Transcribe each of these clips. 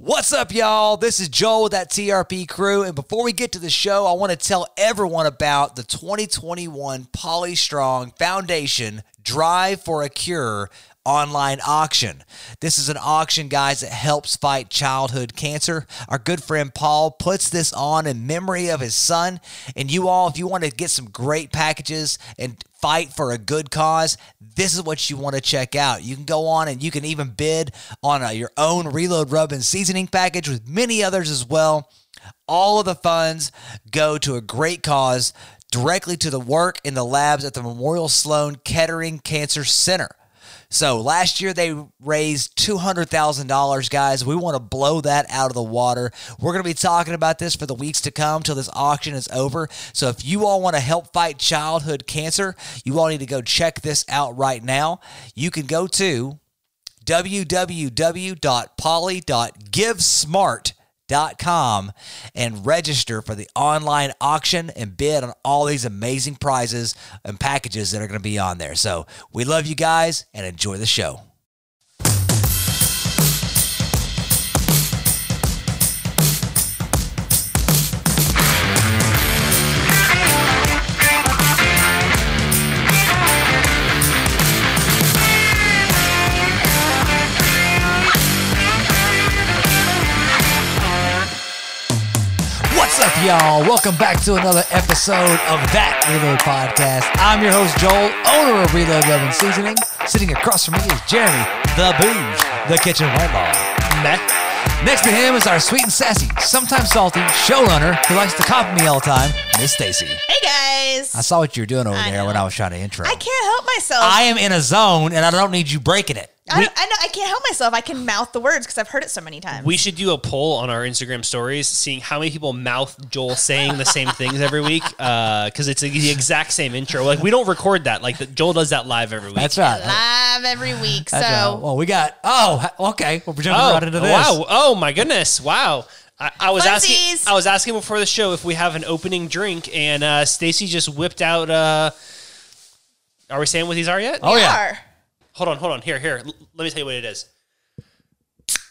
What's up, y'all? This is Joel with that TRP crew. And before we get to the show, I want to tell everyone about the 2021 Polystrong Foundation Drive for a Cure online auction. This is an auction, guys, that helps fight childhood cancer. Our good friend Paul puts this on in memory of his son. And you all, if you want to get some great packages and fight for a good cause, this is what you want to check out. You can go on and you can even bid on uh, your own Reload Rub and Seasoning package with many others as well. All of the funds go to a great cause directly to the work in the labs at the Memorial Sloan Kettering Cancer Center. So last year they raised $200,000, guys. We want to blow that out of the water. We're going to be talking about this for the weeks to come till this auction is over. So if you all want to help fight childhood cancer, you all need to go check this out right now. You can go to www.poly.givesmart.com com and register for the online auction and bid on all these amazing prizes and packages that are going to be on there. So we love you guys and enjoy the show. Up, y'all? Welcome back to another episode of That Reload Podcast. I'm your host, Joel, owner of Reload Rub and Seasoning. Sitting across from me is Jeremy, the Booge, the Kitchen Whiteball. Next to him is our sweet and sassy, sometimes salty showrunner who likes to compliment me all the time, Miss Stacy. Hey guys. I saw what you were doing over I there know. when I was trying to intro. I can't help myself. I am in a zone and I don't need you breaking it. I, don't- I know I can't help myself. I can mouth the words because I've heard it so many times. We should do a poll on our Instagram stories, seeing how many people mouth Joel saying the same things every week. Because it's the exact same intro. Like we don't record that. Like the, Joel does that live every week. That's right. live every week. That's right. so Well, we got, oh, okay. We're jumping Oh right into this. wow! Oh my goodness! Wow. I, I was asking. I was asking before the show if we have an opening drink, and uh, Stacy just whipped out. Uh, are we saying what these are yet? Oh, we yeah. are. Hold on, hold on. Here, here. L- let me tell you what it is.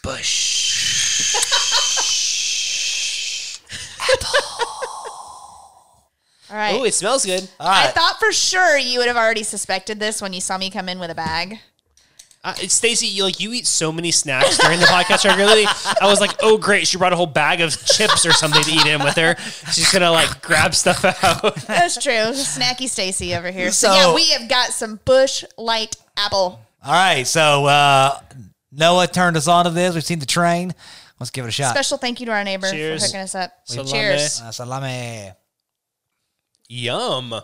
Busch. All right. Oh, it smells good. All I right. thought for sure you would have already suspected this when you saw me come in with a bag. Uh, Stacy, you like you eat so many snacks during the podcast regularly. I was like, oh great, she brought a whole bag of chips or something to eat in with her. She's gonna like grab stuff out. That's true. Snacky Stacy over here. So, So- yeah, we have got some Busch Light Apple. All right, so uh, Noah turned us on to this. We've seen the train. Let's give it a shot. Special thank you to our neighbor Cheers. for hooking us up. Salame. Cheers. Uh, salami. Yum.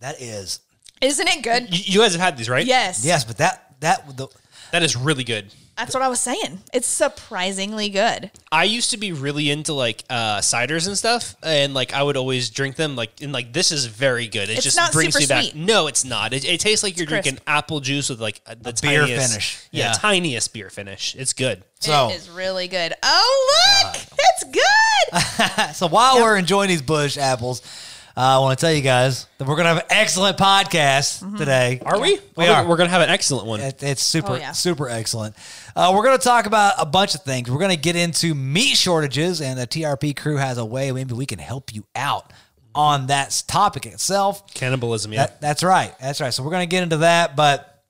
That is Isn't it good? You, you guys have had these, right? Yes. yes, but that that the That is really good. That's what I was saying. It's surprisingly good. I used to be really into like uh, ciders and stuff, and like I would always drink them. Like and like this is very good. It It's just not brings super me back. sweet. No, it's not. It, it tastes like you're crisp. drinking apple juice with like a, the beer tiniest, finish. Yeah, Yeah. tiniest beer finish. It's good. so it is really good. Oh, look. it's good. so while we're enjoying these Busch apples, uh, I want to tell you guys that we're gonna have an excellent podcast Mm-hmm. today. Are we? We are. We're gonna have an excellent one. It, it's super, Oh, yeah. super excellent. Uh, we're going to talk about a bunch of things. We're going to get into meat shortages, and the TRP crew has a way maybe we can help you out on that topic itself. Cannibalism. Yeah. That, that's right. That's right. So we're going to get into that. But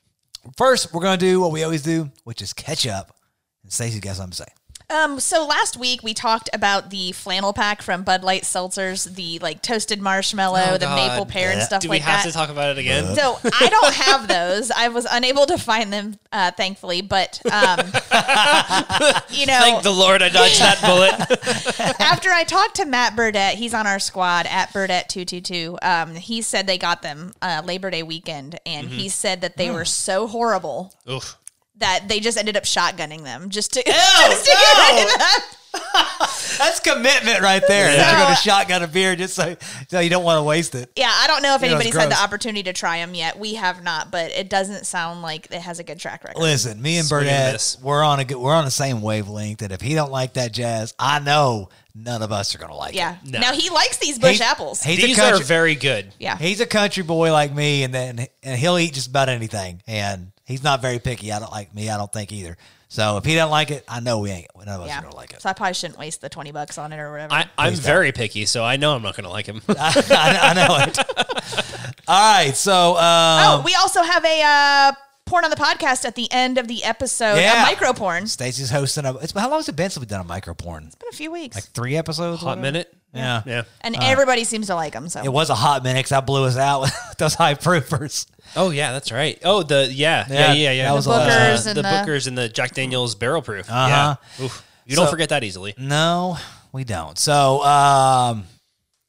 first, we're going to do what we always do, which is catch up. And Stacey's got something to say. Um, so last week we talked about the flannel pack from Bud Light Seltzers, the like toasted marshmallow, Oh, the God. maple pear and stuff Do we like have that. to talk about it again? so I don't have those. I was unable to find them, uh, thankfully. But um, you know, Thank the Lord I dodged that bullet. after I talked to Matt Burdett, he's on our squad at Burdett two two two. Um, he said they got them uh, Labor Day weekend, and Mm-hmm. he said that they were so horrible Oof. That they just ended up shotgunning them just to, just to get rid of them. That's commitment right there. That you're So- going to shotgun a beer just so, so you don't want to waste it. Yeah, I don't know if You know, anybody's had the opportunity to try them yet. We have not, but it doesn't sound like it has a good track record. Listen, me and Swing Burnett, we're on a good, we're on the same wavelength. That if he don't like that jazz, I know none of us are going to like Yeah. it. No. Now he likes these Busch He- apples. He's These a country, are very good. yeah. He's a country boy like me, and then and he'll eat just about anything, and he's not very picky. I don't like me. I don't think either. So if he doesn't like it, I know we ain't. None of us Yeah. are gonna like it. So I probably shouldn't waste the 20 bucks on it or whatever. I, I'm very picky, so I know I'm not going to like him. I, I know it. All right, so oh, um, we also have a uh, porn on the podcast at the end of the episode. Yeah. A micro porn. It's Stacy's hosting a. It's how long has it been since we've done a micro porn? It's been a few weeks. Like three episodes. Hot minute. Yeah. Yeah. and everybody seems to like them. So It was a hot minute because I blew us out with those high proofers. Oh yeah, that's right. Oh the yeah Yeah, yeah yeah yeah. that was The a- Booker's the, and the the- Booker's and the Jack Daniels barrel proof. Uh-huh. Yeah. Oof. You So- don't forget that easily. No, we don't. So, um,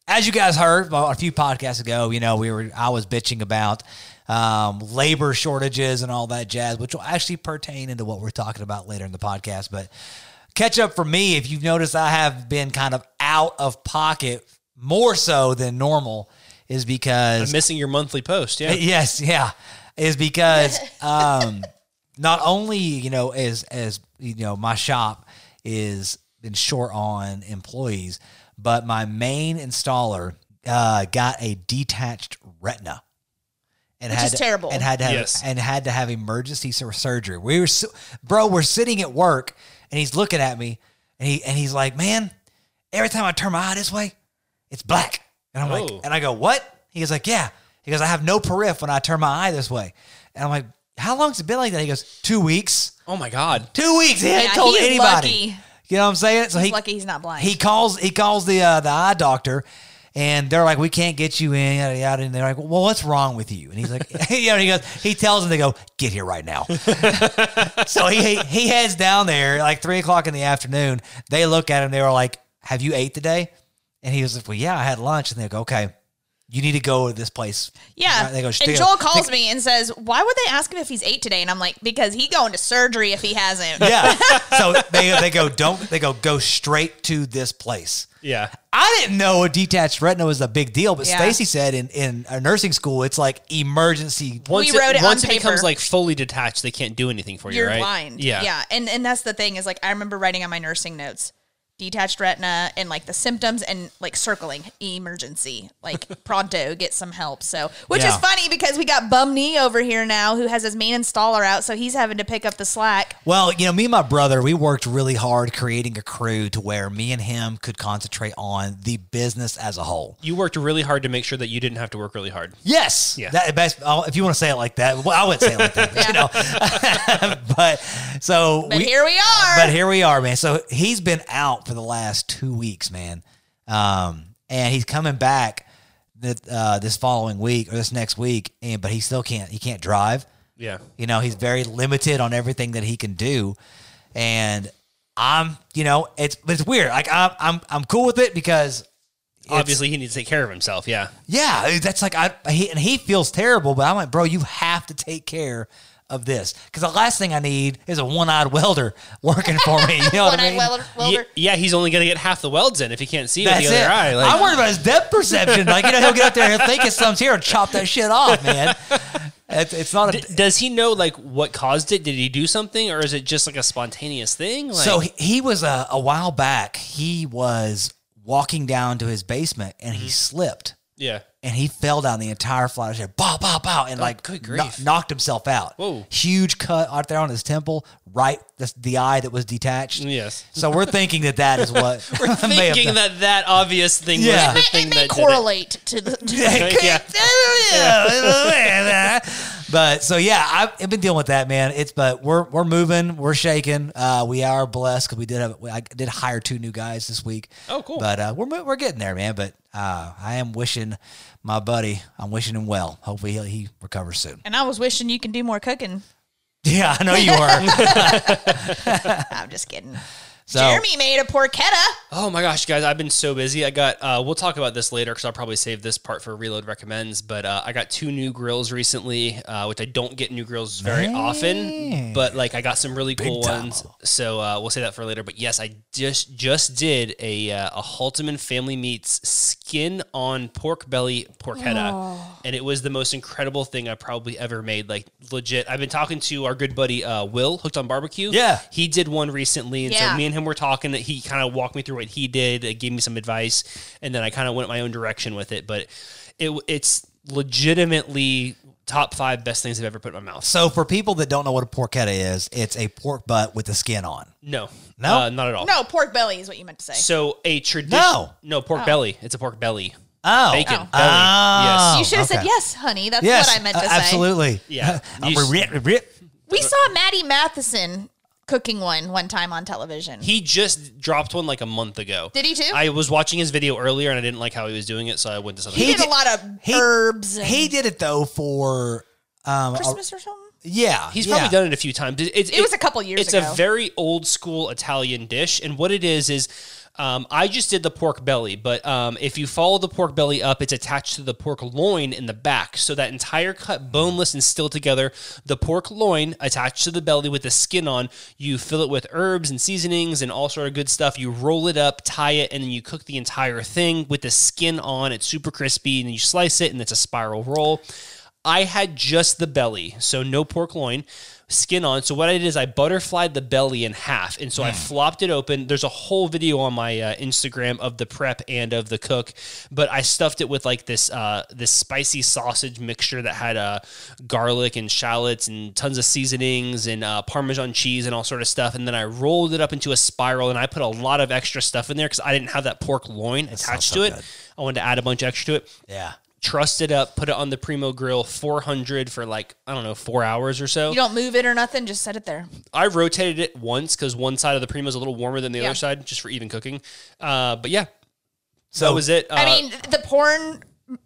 as you guys heard well, a few podcasts ago, you know, we were I was bitching about um, labor shortages and all that jazz, which will actually pertain into what we're talking about later in the podcast. But catch up for me, if you've noticed, I have been kind of out of pocket more so than normal, is because I'm missing your monthly post. Yeah. Yes, yeah, is because um, not only you know as as you know my shop is been short on employees, but my main installer uh, got a detached retina. And Which had is to- terrible. and had to have, Yes. and had to have emergency sur- surgery. We were, so, bro, we're sitting at work, and he's looking at me, and he and he's like, "Man, every time I turn my eye this way, it's black." And I'm Oh. like, and I go, "What?" He goes like, "Yeah." He goes, "I have no periph when I turn my eye this way." And I'm like, "How long's it been like that?" He goes, two weeks." Oh my god. Two weeks. He hadn't Yeah, told he's anybody. lucky. You know what I'm saying? So he's he lucky he's not blind. he calls he calls the uh, the eye doctor, and they're like, "We can't get you in." Yada, yada. And they're like, "Well, what's wrong with you?" And he's like, "You know," he goes, he tells them, "They go, get here right now." so he, he he heads down there like three o'clock in the afternoon. They look at him. They were like, "Have you ate today?" And he was like, "Well, yeah, I had lunch." And they go, "Okay." You need to go to this place. yeah. They go, and "Still." Joel calls They- me and says, "Why would they ask him if he's eight today?" And I'm like, "Because he going to surgery if he hasn't." Yeah. So they they go, don't they go go straight to this place. Yeah. I didn't know a detached retina was a big deal, but Yeah. Stacy said in, in a nursing school it's like emergency. Once We wrote it on once it becomes like fully detached, they can't do anything for you, You're right? blind. Yeah. Yeah. And and that's the thing is like I remember writing on my nursing notes, detached retina and like the symptoms and like circling emergency, like pronto, get some help. So which is funny because we got Bum Knee over here now who has his main installer out, so he's having to pick up the slack. Well, you know, me and my brother, we worked really hard creating a crew to where me and him could concentrate on the business as a whole. You worked really hard to make sure that you didn't have to work really hard. Yes. Yeah. That best. oh, If you want to say it like that, well, I wouldn't say it like that, but, you know. but so But here we are. But here we are, man. So he's been out for the last two weeks, man. Um, and he's coming back th- uh, this following week or this next week, and but he still can't. He can't drive. Yeah. You know, he's very limited on everything that he can do, and I'm, you know, it's it's weird. Like I'm, I'm, I'm cool with it because Obviously, he needs to take care of himself. Yeah. yeah, that's like I he, and he feels terrible, but I'm like, bro, you have to take care of this because the last thing I need is a one-eyed welder working for me. You know what I One-eyed mean? welder. welder. Yeah, he's only going to get half the welds in if he can't see with That's the it. other eye. Like, I'm worried about his depth perception. Like you know, he'll get up there and think it's something's here and chop that shit off, man. It's, it's not a. D- does he know like what caused it? Did he do something, or is it just like a spontaneous thing? Like, so he, he was a, a while back. He was walking down to his basement and Mm-hmm. he slipped. yeah, and he fell down the entire flight of stairs, bow, bow, bow, and oh, like Oh, good kno- grief. knocked himself out. Whoa. Huge cut out there on his temple, right, the, the eye that was detached. yes. So we're thinking that that is what We're may have thinking done. that that obvious thing Yeah. was the it thing may that did it. correlate to the. To Yeah. But so yeah, I've, I've been dealing with that, man. It's but we're we're moving, we're shaking. Uh, we are blessed because we did have I did hire two new guys this week. Oh, cool. But uh, we're we're getting there, man. But uh, I am wishing my buddy, I'm wishing him well. Hopefully he, he recovers soon. and I was wishing you can do more cooking. Yeah, I know you are. I'm just kidding. So- Jeremy made a porchetta. Oh my gosh, guys, I've been so busy. I got, uh, we'll talk about this later because I'll probably save this part for Reload Recommends. But uh, I got two new grills recently, uh, which I don't get new grills very often. But like, I got some really cool time. ones. So uh, we'll say that for later. But yes, I just just did a uh, a Halteman Family Meats skin on pork belly porchetta, and it was the most incredible thing I probably ever made. Like legit, I've been talking to our good buddy uh, Will Hooked on Barbecue. Yeah. he did one recently, and Yeah. so me and him were talking. That he kind of walked me through what he did, uh, gave me some advice, and then I kind of went my own direction with it. But it it's legitimately top five best things I've ever put in my mouth. So for people that don't know what a porchetta is, it's a pork butt with the skin on. No, No? uh, not at all. No, pork belly is what you meant to say. So a tradition. No. no pork belly. It's a pork belly. Oh, Bacon Oh. belly. Oh. you should have said yes, honey. That's Yes, what I meant to uh, say. absolutely. Yeah. I'm You s- rip, rip. We saw Matty Matheson cooking one one time on television. He just dropped one like a month ago. Did he too? I was watching his video earlier and I didn't like how he was doing it, so I went to something. He He did a lot of he- herbs and He did it though for um, Christmas or something. yeah. He's yeah. probably done it a few times. It, it's- It was a couple years It's ago. a very old school Italian dish, and what it is is, um, I just did the pork belly, but um, if you follow the pork belly up, it's attached to the pork loin in the back, so that entire cut, boneless and still together. The pork loin attached to the belly with the skin on. You fill it with herbs and seasonings and all sort of good stuff. You roll it up, tie it, and then you cook the entire thing with the skin on. It's super crispy, and you slice it, and it's a spiral roll. I had just the belly, so no pork loin, skin on. So what I did is I butterflied the belly in half, and so I flopped it open. There's a whole video on my uh, Instagram of the prep and of the cook, but I stuffed it with like this uh, this spicy sausage mixture that had uh, garlic and shallots and tons of seasonings and uh, Parmesan cheese and all sort of stuff. And then I rolled it up into a spiral, and I put a lot of extra stuff in there because I didn't have that pork loin attached so to it. good. I wanted to add a bunch extra to it Yeah. Trussed it up, put it on the Primo grill 400 for like, I don't know, four hours or so. You don't move it or nothing. Just set it there. I rotated it once because one side of the Primo is a little warmer than the Yeah. other side, just for even cooking. Uh, but yeah, So that was it. Uh, I mean, the porn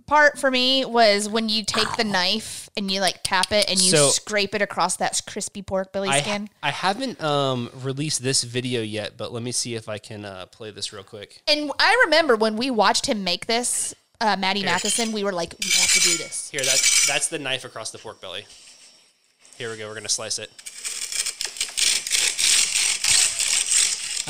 part for me was when you take the knife and you like tap it and you So- scrape it across that crispy pork belly I, skin. I haven't um, released this video yet, but let me see if I can uh, play this real quick. And I remember when we watched him make this, uh, Matty Matheson, we were like, we have to do this. Here, that's that's the knife across the pork belly. Here we go. We're gonna slice it.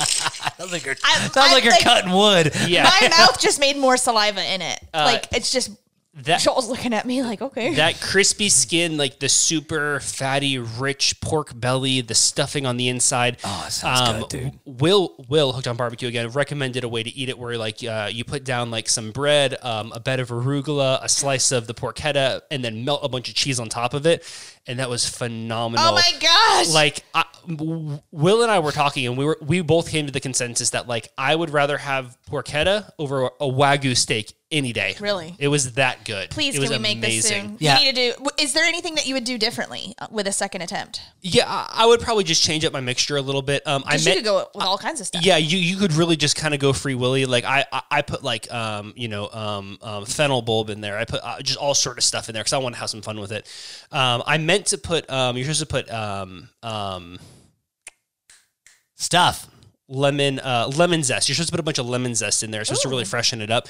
sounds like you're, I- sounds I- like you're like- cutting wood. Yeah, My mouth just made more saliva in it. Uh, like it's just that Joel's looking at me like, okay. that crispy skin, like the super fatty, rich pork belly, the stuffing on the inside. Oh, that sounds good, dude. Will Will hooked on barbecue again recommended a way to eat it where like uh, you put down like some bread, um, a bed of arugula, a slice of the porchetta, and then melt a bunch of cheese on top of it, and that was phenomenal. oh my gosh. Like I, w- Will and I were talking, and we were we both came to the consensus that like I would rather have porchetta over a wagyu steak any day. Really? it was that good. Please, it can was we make this soon? Yeah. You need to do. Is there anything that you would do differently uh, with a second attempt? Yeah, I I would probably just change up my mixture a little bit. Um, I Because you could go with all kinds of stuff. yeah, you you could really just kind of go free willy. Like I, I I put like um you know um, um fennel bulb in there. I put uh, just all sort of stuff in there because I want to have some fun with it. Um, I meant to put um you're supposed to put um um Stuff. Lemon uh lemon zest. You're supposed to put a bunch of lemon zest in there. It's supposed to really freshen it up.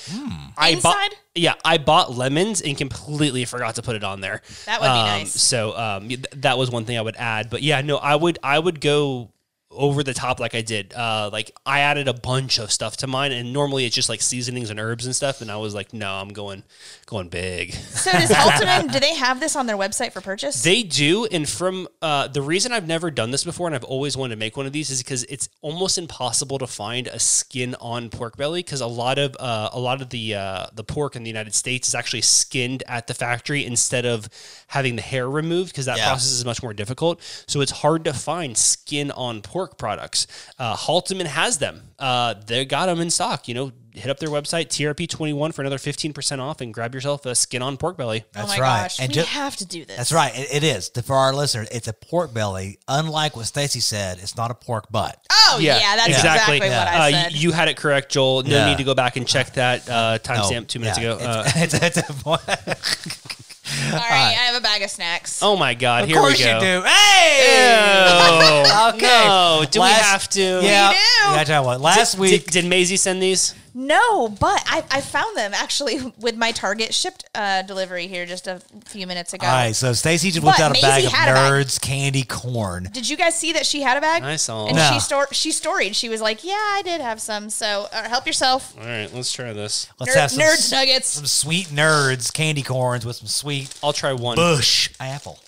I bought Inside? yeah, I bought lemons and completely forgot to put it on there. That would be Um, nice. So um, th- that was one thing I would add. But yeah, no, I would I would go over the top like I did. Uh, like I added a bunch of stuff to mine, and normally it's just like seasonings and herbs and stuff. And I was like, no, I'm going going big. So does Halteman? do they have this on their website for purchase? They do, and from uh, the reason I've never done this before, and I've always wanted to make one of these, is because it's almost impossible to find a skin-on pork belly. Because a lot of uh, a lot of the uh, the pork in the United States is actually skinned at the factory instead of having the hair removed, because that Yeah. process is much more difficult. So it's hard to find skin-on pork products. Uh, Halteman has them. Uh, they got them in stock. You know, hit up their website TRP21 for another 15% off and grab yourself a skin-on pork belly. oh That's my right. gosh, And we ju- have to do this. That's right. It, it is. For our listeners, it's a pork belly. Unlike what Stacy said, it's not a pork butt. Oh yeah, that's exactly, what I Uh, said. you, you had it correct, Joel. No Yeah. need to go back and check that uh, No, timestamp two minutes yeah, ago. Uh, It's, it's, it's a point. All right, I have a bag of snacks. oh my God! Of Here we course go. you do. Hey! Ew. Okay. No, do we Last- have to? Yeah. do. Yeah, I tell you what. Last Did, week, did, did Maisie send these? No, but I, I found them actually with my Target shipped uh, delivery here just a few minutes ago. all right. So Stacy just whipped But out a bag of had a bag. Nerds candy corn. Did you guys see that she had a bag? I saw. And No. she stor- she storied. She was like, "Yeah, I did have some. So uh, help yourself. All right, let's try this. Let's Ner- have some, nerds nuggets. some sweet Nerds candy corns with some sweet I'll try one. Busch apple.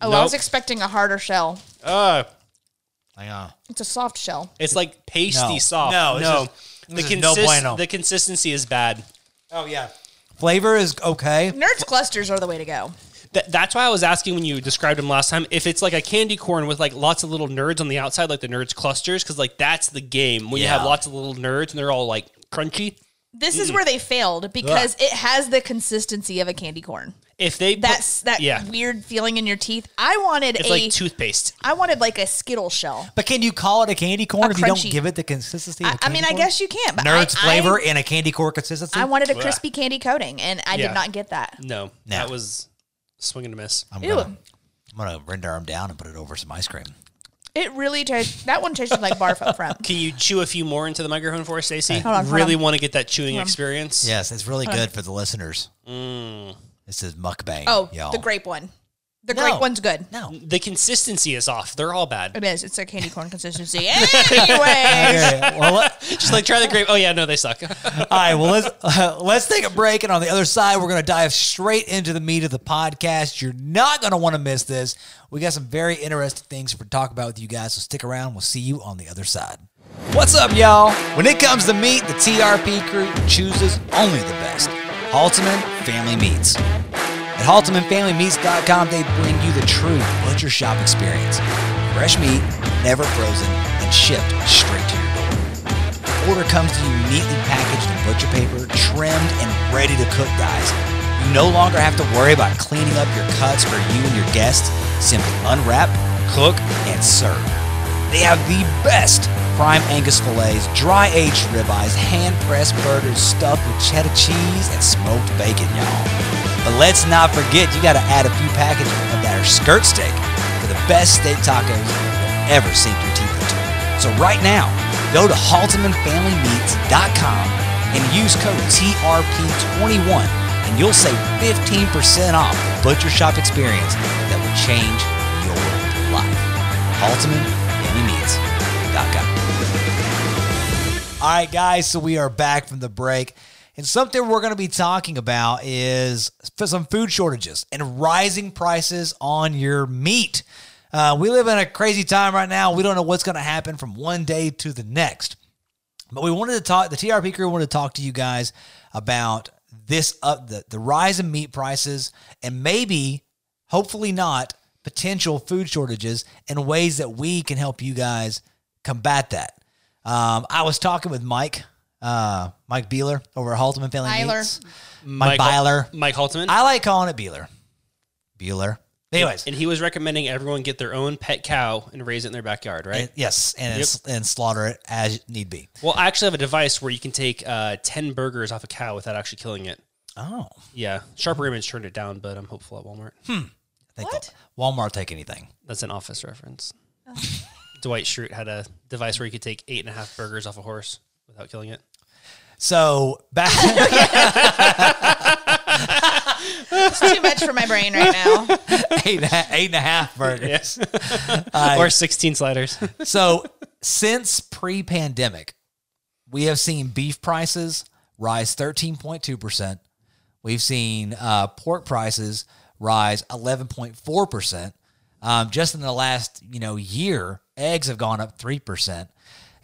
Oh, I Nope. was expecting a harder shell. Uh, Hang uh, on. It's a soft shell. it's like pasty No. soft. No, this no. is- the, this is no consist- bueno. the consistency is bad. Oh yeah. Flavor is okay. Nerds clusters are the way to go. Th- that's why I was asking when you described them last time if it's like a candy corn with like lots of little nerds on the outside, like the nerds clusters, because like that's the game when you Yeah. have lots of little nerds and they're all like crunchy. This is where they failed because it has the consistency of a candy corn. If they put- That's that yeah, weird feeling in your teeth. I wanted it's a like toothpaste. I wanted like a Skittle shell. But can you call it a candy corn A if you don't crunchy- give it the consistency? Of I, a I mean, candy I corn? guess you can, but Nerds I, flavor I, and a candy corn consistency. I wanted a crispy candy coating, and I Yeah. did not get that. No, No. that was swing and a miss. I'm Ew. gonna, I'm gonna render them down and put it over some ice cream. It really tastes. That one tasted like barf up front. Can you chew a few more into the microphone for us, Stacey? Hold on, hold really on. want to get that chewing experience. Yes, it's really good for the listeners. Mm. This is mukbang. Oh, y'all. the grape one. The No. grape one's good. No. The consistency is off. They're all bad. It is. It's a candy corn consistency. Anyway, Okay, well, let, Just like try the grape. Oh yeah, no, they suck. all right. Well, let's uh, let's take a break, and on the other side, we're gonna dive straight into the meat of the podcast. You're not gonna want to miss this. We got some very interesting things to talk about with you guys. So stick around. We'll see you on the other side. What's up, y'all? When it comes to meat, the TRP crew chooses only the best. Halteman Family Meats. At HaltemanFamilyMeats.com, they bring you the true butcher shop experience. Fresh meat, never frozen, and shipped straight to your door. Order comes to you neatly packaged in butcher paper, trimmed and ready to cook, guys. You no longer have to worry about cleaning up your cuts for you and your guests. Simply unwrap, cook, and serve. They have the best prime Angus fillets, dry aged ribeyes, hand pressed burgers stuffed with cheddar cheese and smoked bacon, y'all. But let's not forget, you got to add a few packages of that skirt steak for the best steak tacos you'll ever sink your teeth into. So right now, go to HaltemanFamilyMeats.com and use code TRP21 and you'll save 15% off the butcher shop experience that will change your life. HaltemanFamilyMeats.com. All right, guys, so we are back from the break. And something we're going to be talking about is some food shortages and rising prices on your meat. Uh, we live in a crazy time right now. We don't know what's going to happen from one day to the next. But we wanted to talk. The TRP crew wanted to talk to you guys about this up the, the rise in meat prices and maybe, hopefully not, potential food shortages and ways that we can help you guys combat that. Um, I was talking with Mike, uh, Mike Beeler over at Halteman Family Byler. Meats. Mike Byler. Mike Halteman. I like calling it Beeler. Beeler. Anyways, and he was recommending everyone get their own pet cow and raise it in their backyard, right? and- yes, and it's, and slaughter it as need be. well, I actually have a device where you can take uh, 10 burgers off a cow without actually killing it. Oh, Yeah. Sharper Image turned it down, but I'm hopeful at Walmart. I think What? Walmart take anything. That's an office reference. Oh. Dwight Schrute had a device where you could take eight and a half burgers off a horse without killing it. So back. it's too much for my brain right now. eight, eight and a half burgers. or 16 sliders. So since pre-pandemic, we have seen beef prices rise 13.2%. We've seen uh, pork prices rise 11.4%. Um, just in the last, you know, year, eggs have gone up 3%.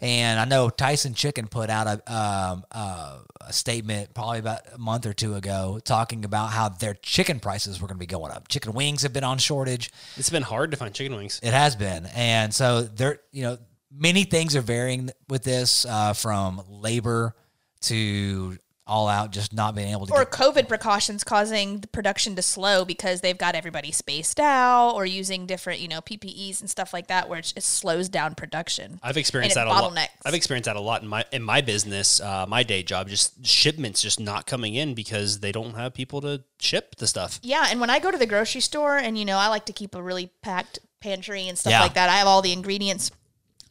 And I know Tyson Chicken put out a, um, uh, a statement probably about a month or two ago talking about how their chicken prices were going to be going up. Chicken wings have been on shortage. It's been hard to find chicken wings. It has been, and so there, you know, many things are varying with this, uh, from labor to all out, just not being able to. Or get, COVID precautions causing the production to slow because they've got everybody spaced out or using different, you know, PPEs and stuff like that, where it just slows down production. I've experienced And that it a lot. I've experienced that a lot in my in my business, uh, my day job. Just shipments just not coming in because they don't have people to ship the stuff. Yeah, and when I go to the grocery store, and you know, I like to keep a really packed pantry and stuff Yeah. like that. I have all the ingredients.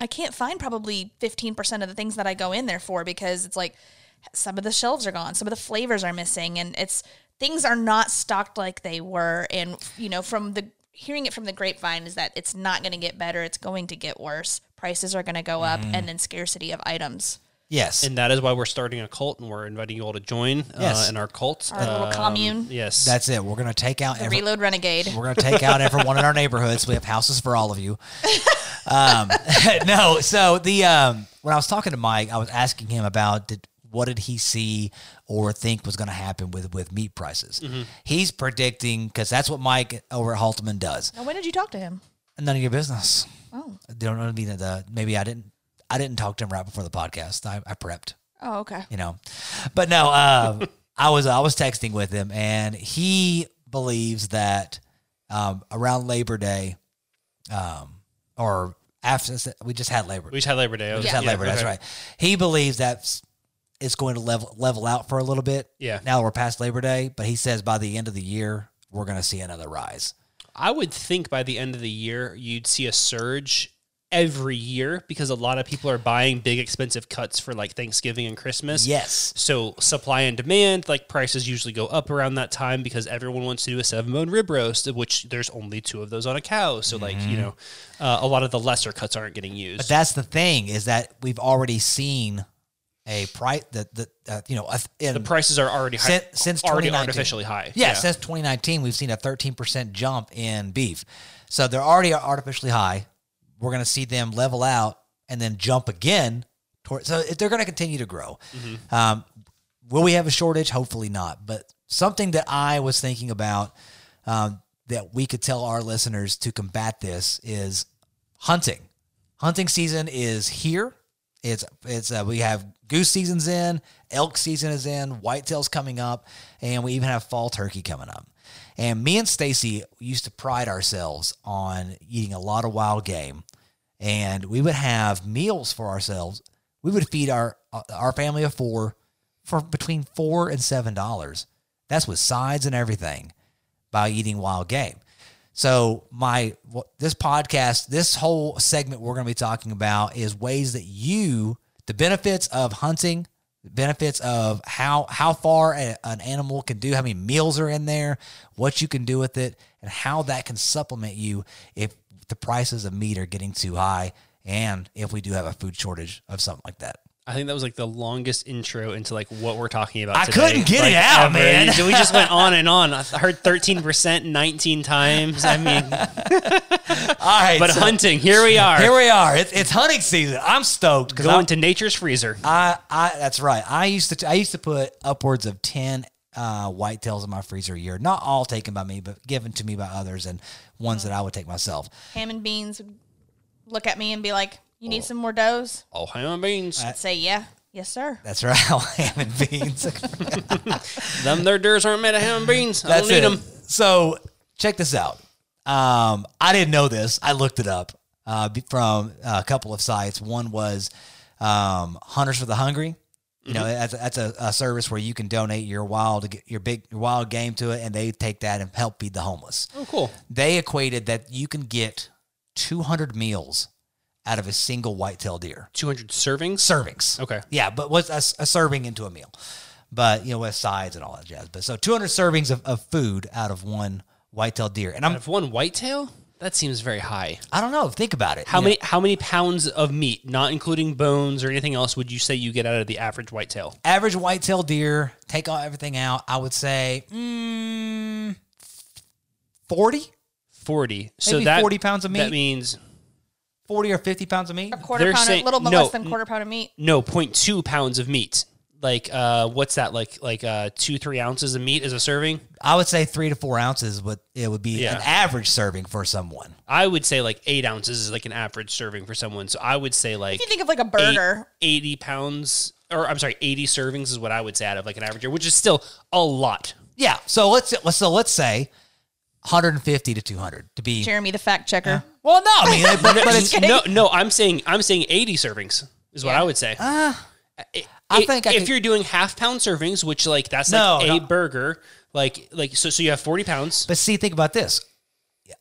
I can't find probably fifteen percent of the things that I go in there for because it's like some of the shelves are gone, some of the flavors are missing, and it's things are not stocked like they were. And you know, from the hearing it from the grapevine is that it's not going to get better; it's going to get worse. Prices are going to go up, Mm-hmm. and then scarcity of items. yes, And that is why we're starting a cult, and we're inviting you all to join Yes. uh, in our cult, Our little Um, commune. Yes, that's it. We're gonna take out every, Reload Renegade. We're gonna take out everyone in our neighborhoods. We have houses for all of you. Um, no, so the um, when I was talking to Mike, I was asking him about did, what did he see or think was going to happen with with meat prices. He's predicting because that's what Mike over at Halteman does. Now, when did you talk to him? None of your business. Oh. Don't know mean that maybe I didn't I didn't talk to him right before the podcast. I, I prepped Oh, okay. you know. But no, uh, I was I was texting with him, and he believes that um, around Labor Day, um, or after we just had Labor, We just had Labor Day. we just Yeah. had Labor Day. That's okay. right. He believes that it's going to level level out for a little bit. Yeah. Now we're past Labor Day, but he says by the end of the year we're going to see another rise. I would think by the end of the year you'd see a surge every year because a lot of people are buying big expensive cuts for like Thanksgiving and Christmas. Yes. So supply and demand, like prices usually go up around that time because everyone wants to do a seven bone rib roast, which there's only two of those on a cow. So like you know, uh, a lot of the lesser cuts aren't getting used. But that's the thing is that we've already seen a price that the uh, you know in, the prices are already high, since, since already artificially high. Yeah, since 2019, we've seen a 13% jump in beef. So they're already artificially high. We're going to see them level out and then jump again. Toward, so if they're going to continue to grow. Um, will we have a shortage? Hopefully not. But something that I was thinking about um, that we could tell our listeners to combat this is hunting. Hunting season is here. It's it's uh, we have goose season's in, elk season is in, whitetails coming up, and we even have fall turkey coming up. And me and Stacy used to pride ourselves on eating a lot of wild game, and we would have meals for ourselves. We would feed our uh, our family of four for between four and seven dollars. That's with sides and everything by eating wild game. So my this podcast, this whole segment we're going to be talking about is ways that you the benefits of hunting, the benefits of how how far a, an animal can do, how many meals are in there, what you can do with it, and how that can supplement you if the prices of meat are getting too high, and if we do have a food shortage of something like that. I think that was like the longest intro into like what we're talking about. I today. couldn't get it Like, out, ever. man. We just went on and on. I heard thirteen percent nineteen times. I mean, All right, but so hunting. Here we are. here we are. It's, it's hunting season. I'm stoked because going to nature's freezer. I, I that's right. I used to I used to put upwards of ten uh, whitetails in my freezer a year. Not all taken by me, but given to me by others, and ones that I would take myself. Ham and beans would look at me and be like, "You need some more doughs?" Oh, ham and beans. I'd say, "Yeah, yes, sir." That's right. Ham and beans. them their durs aren't made of ham and beans. I That's don't need it. them. So check this out. Um, I didn't know this. I looked it up uh, from a couple of sites. One was um, Hunters for the Hungry. You know, that's, that's a, a service where you can donate your wild your big your wild game to it, and they take that and help feed the homeless. Oh, cool. They equated that you can get 200 meals out of a single whitetail deer. Two hundred servings. Servings. Okay. Yeah, but what's a, a serving into a meal? But, you know, with sides and all that jazz. But so 200 servings of, of food out of one whitetail deer. And Out I'm, of one whitetail, that seems very high. I don't know. Think about it. How You know, many how many pounds of meat, not including bones or anything else, would you say you get out of the average whitetail? average whitetail deer, take all everything out, I would say mm, 40, Forty. So Maybe that 40 pounds of That meat? means 40 or 50 pounds of meat. A quarter They're pound, saying- a little bit no, less than quarter pound of meat. no 0.2 pounds of meat. Like uh, what's that? Like like uh, two three ounces of meat is a serving. I would say three to four ounces, but it would be Yeah. an average serving for someone. I would say like eight ounces is like an average serving for someone. So I would say like If you think of like a burger, 80 pounds, or I'm sorry, 80 servings is what I would say out of like an average year, which is still a lot. Yeah. So let's so let's say 150 to 200 to be. Jeremy, the fact checker. Well, no, I mean, but, but it's no, no, I'm saying I'm saying 80 servings is what I would say. Ah. I, I think I if could- you're doing half pound servings, which like that's No, like a no. burger, like like so so you have 40 pounds. But see, think about this.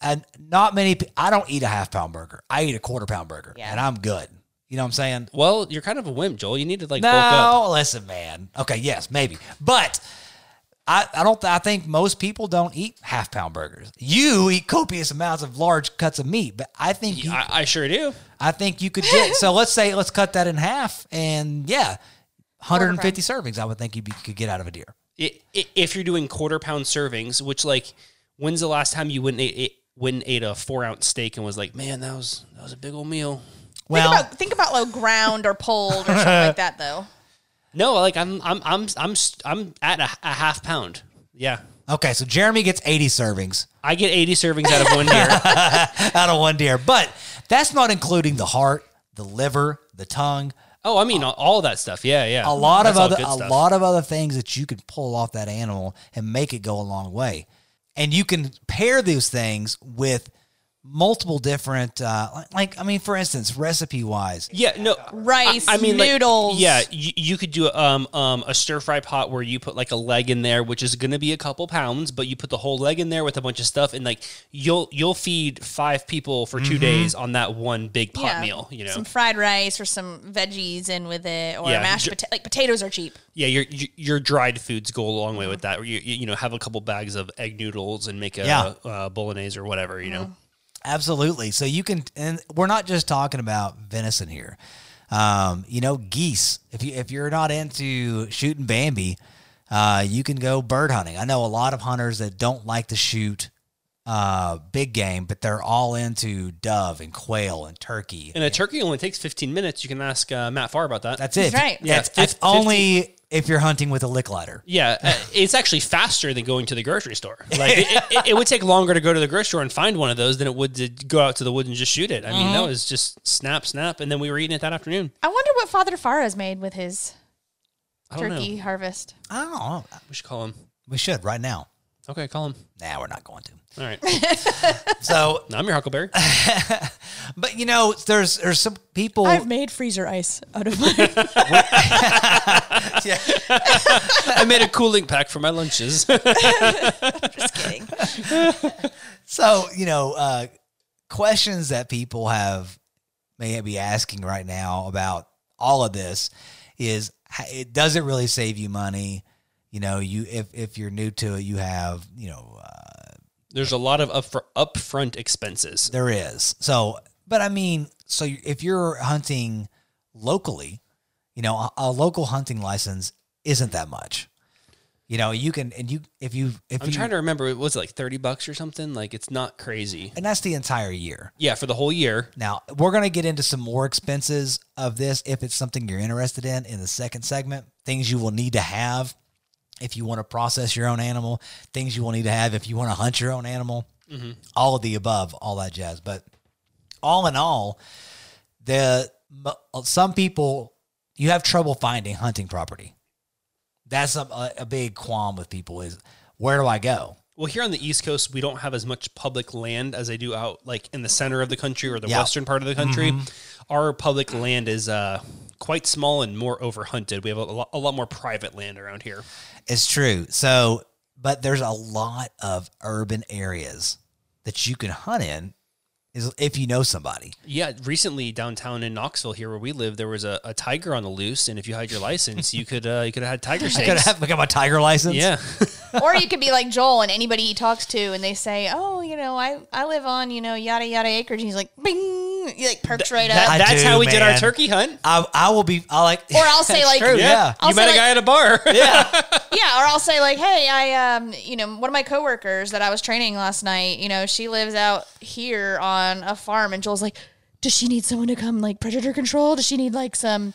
And not many. pe- I don't eat a half pound burger. I eat a quarter pound burger, Yeah. and I'm good. You know what I'm saying? Well, you're kind of a wimp, Joel. You need to like bulk up. No, listen, man. Okay, yes, maybe, but I, I don't. I think most people don't eat half pound burgers. You eat copious amounts of large cuts of meat, but I think you, I, I sure do. I think you could get. so let's say let's cut that in half, and yeah, 150 servings. I would think you be, could get out of a deer. I i if you're doing quarter pound servings, which like, when's the last time you went and ate, ate went and ate a four ounce steak and was like, man, that was that was a big old meal. Well, think about think about like ground or pulled or something like that though. No, like I'm I'm I'm I'm I'm at a, a half pound. Yeah. Okay, so Jeremy gets 80 servings I get 80 servings out of one deer. out of one deer, but that's not including the heart, the liver, the tongue, oh, I mean all, all that stuff. Yeah, yeah. a lot That's of other a lot of other things that you can pull off that animal and make it go a long way. And you can pair those things with multiple different uh like, like I mean for instance, recipe wise. Yeah, no. Rice, I mean, noodles. yeah, you, you could do um um a stir fry pot where you put like a leg in there, which is going to be a couple pounds, but you put the whole leg in there with a bunch of stuff, and like you'll you'll feed five people for 2 days on that one big pot meal. You know, some fried rice or some veggies in with it, or Yeah, mashed ju- potato. Like potatoes are cheap. yeah, your your- your dried foods go a long way with that. You, you you know have a couple bags of egg noodles and make a Yeah. uh, bolognese or whatever. You know, Absolutely. So you can, and we're not just talking about venison here. Um, you know, geese. If you if you're not into shooting Bambi, uh, you can go bird hunting. I know a lot of hunters that don't like to shoot uh, big game, but they're all into dove and quail and turkey. and a turkey only takes 15 minutes. You can ask uh, Matt Farr about that. That's it. That's right. Yeah, Yeah, it's, it's only if you're hunting with a lick lighter. Yeah, uh, it's actually faster than going to the grocery store. Like it, it, it would take longer to go to the grocery store and find one of those than it would to go out to the woods and just shoot it. I mean, that was just snap, snap, and then we were eating it that afternoon. I wonder what Father Farah's made with his turkey know. harvest. I don't know. We should call him. We should right now. Okay, call him. Nah, we're not going to. All right, So, no, I'm your Huckleberry. but you know, there's there's some people. I've made freezer ice out of my. I made a cooling pack for my lunches. Just kidding. So, you know, uh, questions that people have may be asking right now about all of this is it does it really save you money? You know, you if if you're new to it, you have you know uh, There's a lot of up for upfront expenses. there is so, but I mean, so if you're hunting locally, you know, a, a local hunting license isn't that much. You know, you can and you if you if I'm you trying to remember. It was like 30 bucks or something? Like it's not crazy. and that's the entire year. Yeah, for the whole year. Now, we're going to get into some more expenses of this if it's something you're interested in in the second segment. Things you will need to have if you want to process your own animal, things you will need to have if you want to hunt your own animal, all of the above, all that jazz. But all in all, the some people you have trouble finding hunting property. That's a, a big qualm with people is where do I go? Well, here on the East Coast, we don't have as much public land as they do out like in the center of the country or the Yeah. western part of the country. Mm-hmm. Our public land is uh, quite small and more overhunted. We have a lot, a lot more private land around here. It's true. So, but there's a lot of urban areas that you can hunt in is if you know somebody. Yeah, recently downtown in Knoxville, here where we live, there was a, a tiger on the loose, and if you had your license, you could uh, you could have had tiger I steaks. could have become a tiger license. yeah, or you could be like Joel and anybody he talks to and they say, Oh, you know, I, I live on, you know, yada yada acres and he's like bing he like perks right up. I that's do, how we did our turkey hunt. I, I will be. I like. Or I'll say, like- true, Yeah. yeah. I'll you met a like- guy at a bar. Yeah, yeah. or I'll say like, "Hey, I um, you know, one of my coworkers that I was training last night, you know, she lives out here on a farm, and Joel's like, does she need someone to come like predator control? Does she need like some,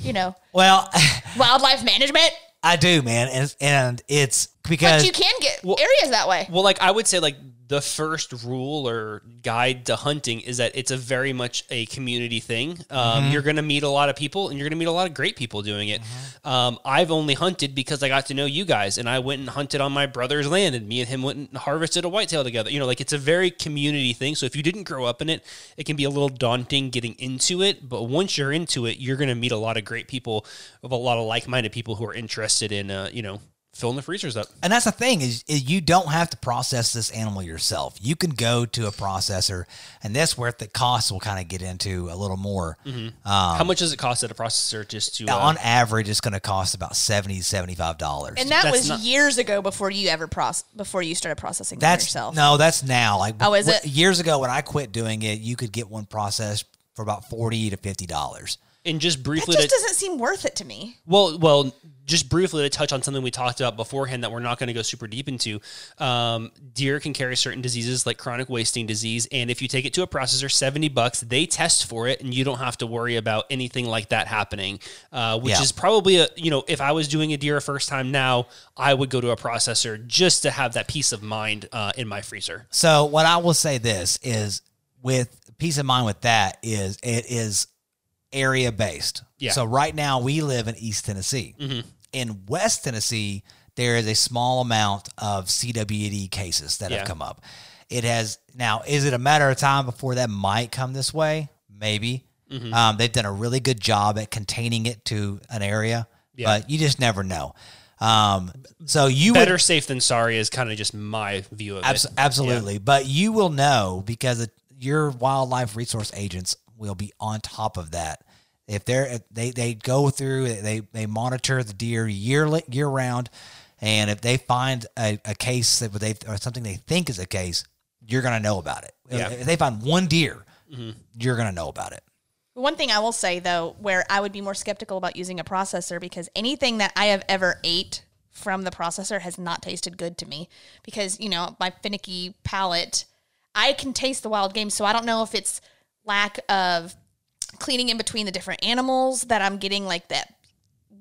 you know, Well, wildlife management? I do, man, and and it's because But you can get areas that way. Well, like I would say, like the first rule or guide to hunting is that it's a very much a community thing. Um, Mm-hmm. You're going to meet a lot of people, and you're going to meet a lot of great people doing it. Mm-hmm. Um, I've only hunted because I got to know you guys, and I went and hunted on my brother's land, and me and him went and harvested a whitetail together. You know, like it's a very community thing. So if you didn't grow up in it, it can be a little daunting getting into it. But once you're into it, you're going to meet a lot of great people, of a lot of like-minded people who are interested in, uh, you know, filling the freezers up. And that's the thing is, is you don't have to process this animal yourself. You can go to a processor, and that's where the costs will kind of get into a little more. How much does it cost at a processor just to? Uh, On average, it's going to cost about 70 $75. And that That's was not- years ago before you ever process before you started processing that's yourself. no, that's now. Like Oh, is wh- it? Years ago, when I quit doing it, you could get one processed for about forty to fifty dollars. and just briefly that briefly just to, doesn't seem worth it to me. Well, well, just briefly to touch on something we talked about beforehand that we're not going to go super deep into, um, deer can carry certain diseases like chronic wasting disease, and if you take it to a processor, seventy bucks, they test for it, and you don't have to worry about anything like that happening. Uh, which Yeah. is probably a you know, if I was doing a deer a first time now, I would go to a processor just to have that peace of mind uh, in my freezer. So what I will say this is with peace of mind with that is it is area based. Yeah. So right now we live in East Tennessee. In West Tennessee, there is a small amount of CWD cases that Yeah. have come up. It has now. Is it a matter of time before that might come this way? Maybe. Um, they've done a really good job at containing it to an area, Yeah. but you just never know. Um, so you Better would, safe than sorry is kind of just my view of Abs- it. absolutely. But you will know because it, your wildlife resource agents will be on top of that. If they're if they they go through they they monitor the deer year year round, and if they find a, a case that they or something they think is a case, you're gonna know about it. Yeah. If they find one deer, mm-hmm. you're gonna know about it. One thing I will say though, where I would be more skeptical about using a processor because anything that I have ever ate from the processor has not tasted good to me because, you know, my finicky palate, I can taste the wild game. So I don't know if it's lack of cleaning in between the different animals that I'm getting like that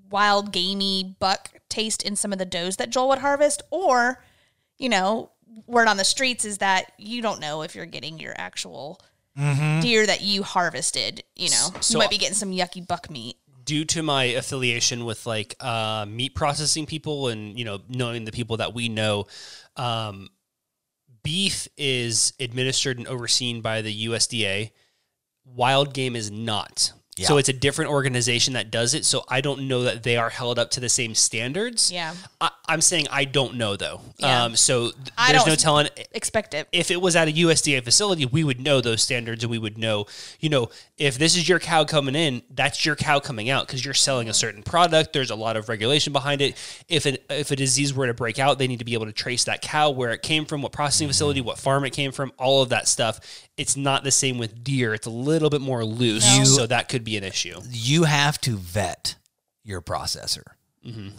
wild gamey buck taste in some of the does that Joel would harvest or, you know, word on the streets is that you don't know if you're getting your actual deer that you harvested. You know, So- you might be getting some yucky buck meat. due to my affiliation with like uh, meat processing people and you know knowing the people that we know um, beef is administered and overseen by the usda wild game is not so it's a different organization that does it so i don't know that they are held up to the same standards Yeah. I, i'm saying i don't know though Yeah. um, so th- I there's don't- no telling Expect it. if it was at a USDA facility, we would know those standards and we would know, you know, if this is your cow coming in, that's your cow coming out because you're selling a certain product. There's a lot of regulation behind it. If an, if a disease were to break out, they need to be able to trace that cow, where it came from, what processing facility, what farm it came from, all of that stuff. It's not the same with deer. It's a little bit more loose, No. so that could be an issue. You have to vet your processor.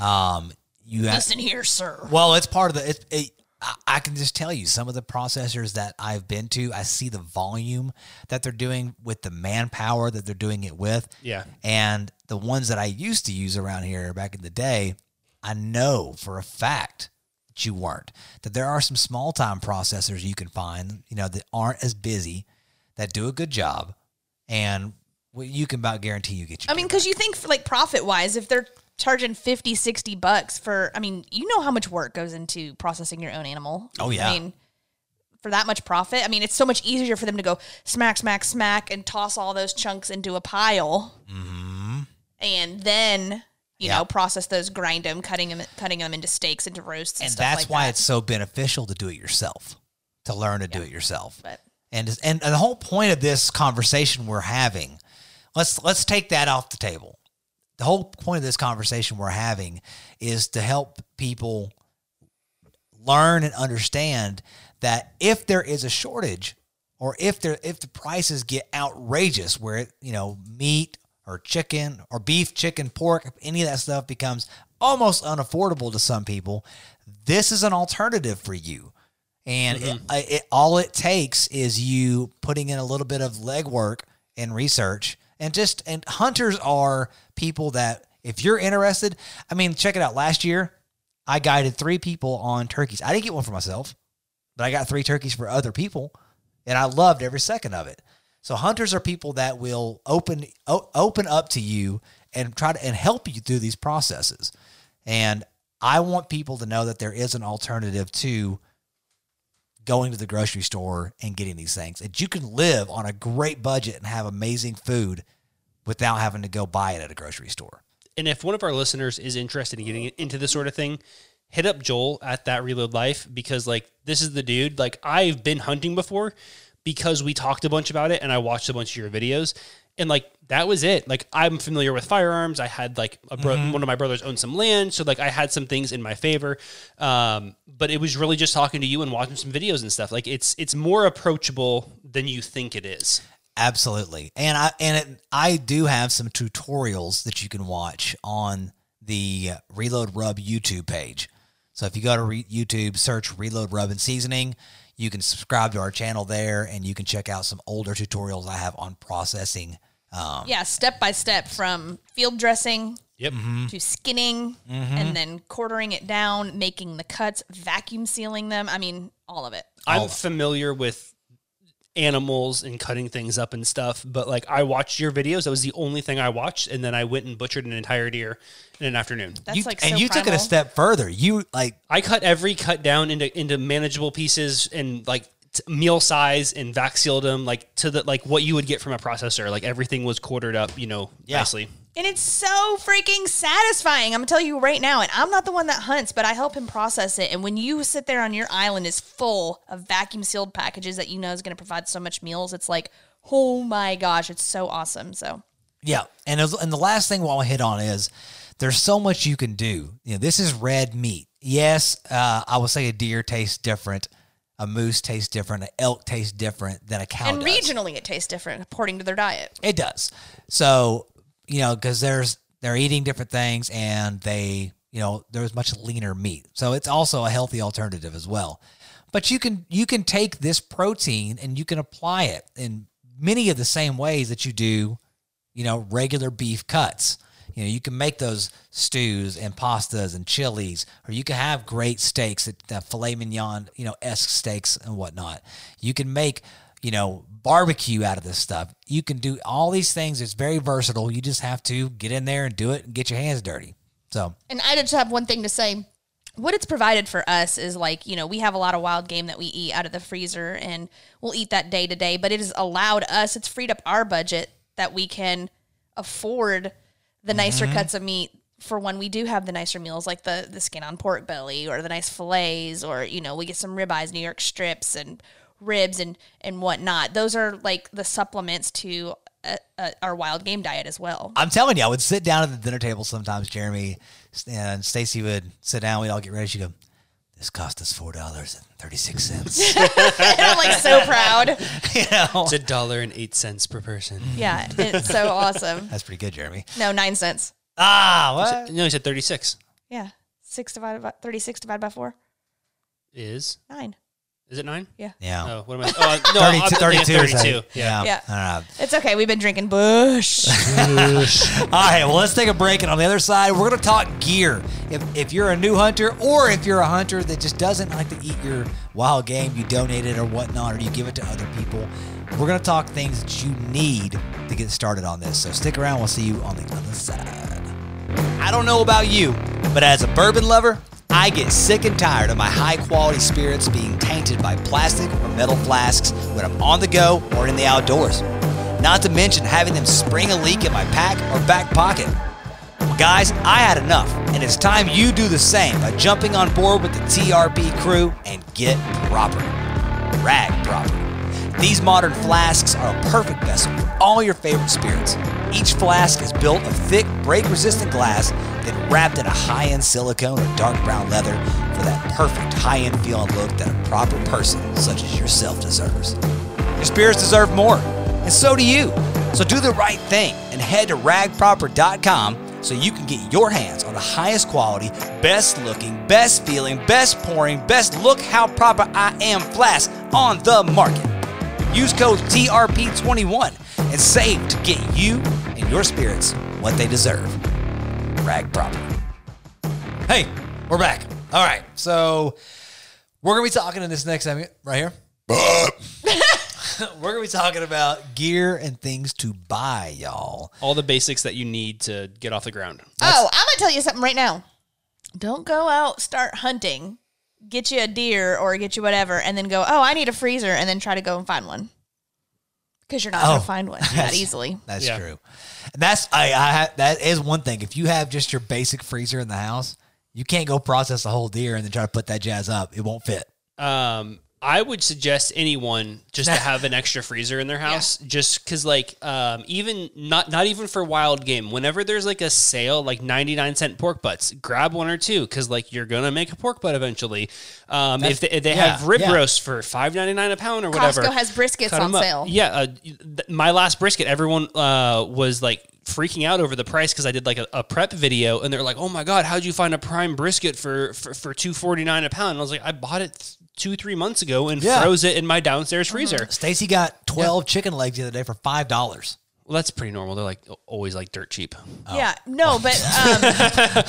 Um, you have, Listen here, sir. Well, it's part of the. It, it, I- I can just tell you some of the processors that I've been to. I see the volume that they're doing with the manpower that they're doing it with. Yeah. And the ones that I used to use around here back in the day, I know for a fact that you weren't. That there are some small time processors you can find, you know, that aren't as busy, that do a good job, and you can about guarantee you get your. I mean, because you think like profit wise, if they're charging 50, 60 bucks for, I mean, you know how much work goes into processing your own animal. Oh, yeah. I mean, for that much profit, I mean, it's so much easier for them to go smack, smack, smack and toss all those chunks into a pile. Mm-hmm. And then, you. Yeah. know, process those, grind them, cutting them, cutting them into steaks, into roasts, and, and that's like why that. it's so beneficial to do it yourself, to learn to do it yourself. But and, and and the whole point of this conversation we're having, let's let's take that off the table. The whole point of this conversation we're having is to help people learn and understand that if there is a shortage or if there if the prices get outrageous where it, you know meat or chicken or beef chicken pork any of that stuff becomes almost unaffordable to some people. This is an alternative for you. And it, it, all it takes is you putting in a little bit of legwork and research. And just and hunters are people that if you're interested i mean check it out. Last year i guided three people on turkeys. I didn't get one for myself but i got three turkeys for other people and i loved every second of it so hunters are people that will open o- open up to you and try to and help you through these processes and i want people to know that there is an alternative to going to the grocery store and getting these things. That you can live on a great budget and have amazing food without having to go buy it at a grocery store. And if one of our listeners is interested in getting into this sort of thing, hit up Joel at that Reload Life because like this is the dude. Like I've been hunting before because we talked a bunch about it and I watched a bunch of your videos. And like that was it. Like I'm familiar with firearms. I had like a bro- one of my brothers owned some land, so like I had some things in my favor. Um, but it was really just talking to you and watching some videos and stuff. Like it's it's more approachable than you think it is. Absolutely. And I and it, I do have some tutorials that you can watch on the Reload Rub YouTube page. So if you go to re- YouTube, search Reload Rub and Seasoning, you can subscribe to our channel there, and you can check out some older tutorials I have on processing. Um, Yeah, step by step from field dressing Yep. to skinning Mm-hmm. and then quartering it down, making the cuts, vacuum sealing them. I mean, all of it. I'm familiar with animals and cutting things up and stuff, but like I watched your videos. That was the only thing I watched, and then I went and butchered an entire deer in an afternoon. That's you- like and so you took it a step further. You like I cut every cut down into into manageable pieces and like t- meal size and vac sealed them like to the like what you would get from a processor. Like everything was quartered up, you know, Yeah. nicely. And it's so freaking satisfying. I'm gonna tell you right now, and I'm not the one that hunts, but I help him process it. And when you sit there on your island is full of vacuum sealed packages that you know is gonna provide so much meals, it's like, oh my gosh, it's so awesome. So Yeah, and was- and the last thing we'll hit on is there's so much you can do. You know, this is red meat. Yes, uh, I would say a deer tastes different, a moose tastes different, an elk tastes different than a cow. and does. regionally it tastes different according to their diet. It does. So, you know, because there's they're eating different things and they, you know, there's much leaner meat. So it's also a healthy alternative as well. But you can you can take this protein and you can apply it in many of the same ways that you do, you know, regular beef cuts. You know, you can make those stews and pastas and chilies, or you can have great steaks, that uh, filet mignon, you know, esque steaks and whatnot. You can make, you know, barbecue out of this stuff. You can do all these things. It's very versatile. You just have to get in there and do it and get your hands dirty. So, And I just have one thing to say. What it's provided for us is like, you know, we have a lot of wild game that we eat out of the freezer and we'll eat that day to day, but it has allowed us, it's freed up our budget that we can afford the nicer mm-hmm. cuts of meat for when we do have the nicer meals like the the skin on pork belly or the nice fillets or you know we get some ribeyes new york strips and ribs and and whatnot those are like the supplements to uh, uh, our wild game diet as well I'm telling you, I would sit down at the dinner table sometimes, Jeremy, and Stacy would sit down. We'd all get ready. She'd go, This cost us $4.36. and i'm like so proud you know? It's a dollar and eight cents per person. yeah it's so awesome That's pretty good, Jeremy. no nine cents Ah, what? No, he said thirty six. yeah six divided by 36 divided by four Is nine is it nine? yeah Yeah. Oh, what am I? Oh, no, 32, I'm 32, or 32. something. Yeah. Yeah. I don't know. it's okay we've been drinking Busch. Busch All right, well, let's take a break. And on the other side, we're going to talk gear. If, if you're a new hunter or if you're a hunter that just doesn't like to eat your wild game, you donate it or whatnot, or you give it to other people, we're going to talk things that you need to get started on this. So stick around. We'll see you on the other side. I don't know about you, but as a bourbon lover, I get sick and tired of my high quality spirits being tainted by plastic or metal flasks when I'm on the go or in the outdoors. Not to mention having them spring a leak in my pack or back pocket. Well, guys, I had enough, and it's time you do the same by jumping on board with the TRP crew and get proper. Rag proper. These modern flasks are a perfect vessel for all your favorite spirits. Each flask is built of thick, break resistant glass, then wrapped in a high end silicone or dark brown leather for that perfect high end feel and look that a proper person such as yourself deserves. Your spirits deserve more, and so do you. So do the right thing and head to ragproper.com so you can get your hands on the highest quality, best looking, best feeling, best pouring, best look how proper I am flask on the market. Use code TRP21 and save to get you and your spirits what they deserve. Rag Proper. Hey, we're back. All right, so we're gonna be talking in this next segment right here. we're gonna be talking about gear and things to buy, y'all. All the basics that you need to get off the ground. Oh, I'm gonna tell you something right now. Don't go out, start hunting, get you a deer or get you whatever, and then go, oh, I need a freezer, and then try to go and find one. Because you're not Oh, gonna find one that easily. That's Yeah. true. And that's I, I ha- that is one thing. If you have just your basic freezer in the house, you can't go process a whole deer and then try to put that jazz up. It won't fit. Um, I would suggest anyone just to have an extra freezer in their house, just because, like, um, even not not even for wild game. Whenever there's like a sale, like ninety nine cent pork butts, grab one or two, because like you're gonna make a pork butt eventually. Um, if they, if they have rib yeah. roast for five ninety nine a pound or whatever, Costco has briskets on up. sale. Yeah, uh, th- my last brisket, everyone uh, was like freaking out over the price because I did like a, a prep video, and they're like, "Oh my god, how'd you find a prime brisket for for, for two forty nine a pound?" And I was like, "I bought it." Th- Two three months ago and Yeah. froze it in my downstairs freezer. Stacy got 12 chicken legs the other day for $5. Well, that's pretty normal. They're like always like dirt cheap. Yeah, no, but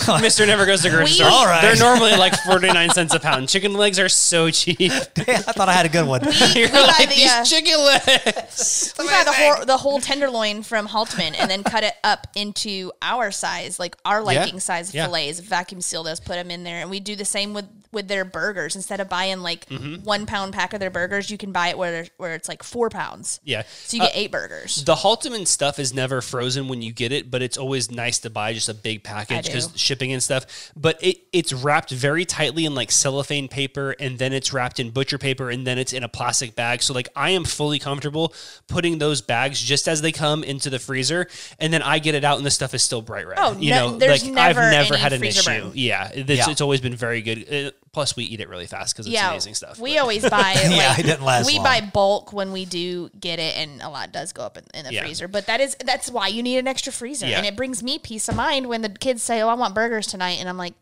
um, Mister never goes to grocery We- store. All right. They're normally like forty nine cents a pound. Chicken legs are so cheap. I thought I had a good one. You're buy like the, these uh, chicken legs. we buy the whole the whole tenderloin from Halteman and then cut it up into our size, like our liking size yeah. fillets. Vacuum seal those, put them in there, and we do the same with with their burgers. Instead of buying like Mm-hmm. one pound pack of their burgers, you can buy it where where it's like four pounds. Yeah. So you get eight burgers. The Halteman stuff is never frozen when you get it, but it's always nice to buy just a big package because shipping and stuff. But it, it's wrapped very tightly in like cellophane paper, and then it's wrapped in butcher paper, and then it's in a plastic bag. So like I am fully comfortable putting those bags just as they come into the freezer, and then I get it out, and the stuff is still bright red. Oh, you no- know, there's like never I've never any had an issue. burn. Yeah, it's, Yeah. it's always been very good. Plus, we eat it really fast because it's yeah, amazing stuff. we but- always buy. Like, Yeah, it didn't last We long. buy bulk when we do get it, and a lot does go up in, in the Yeah. freezer. But that is that's why you need an extra freezer, Yeah. and it brings me peace of mind when the kids say, "Oh, I want burgers tonight," and I'm like,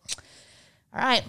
"All right."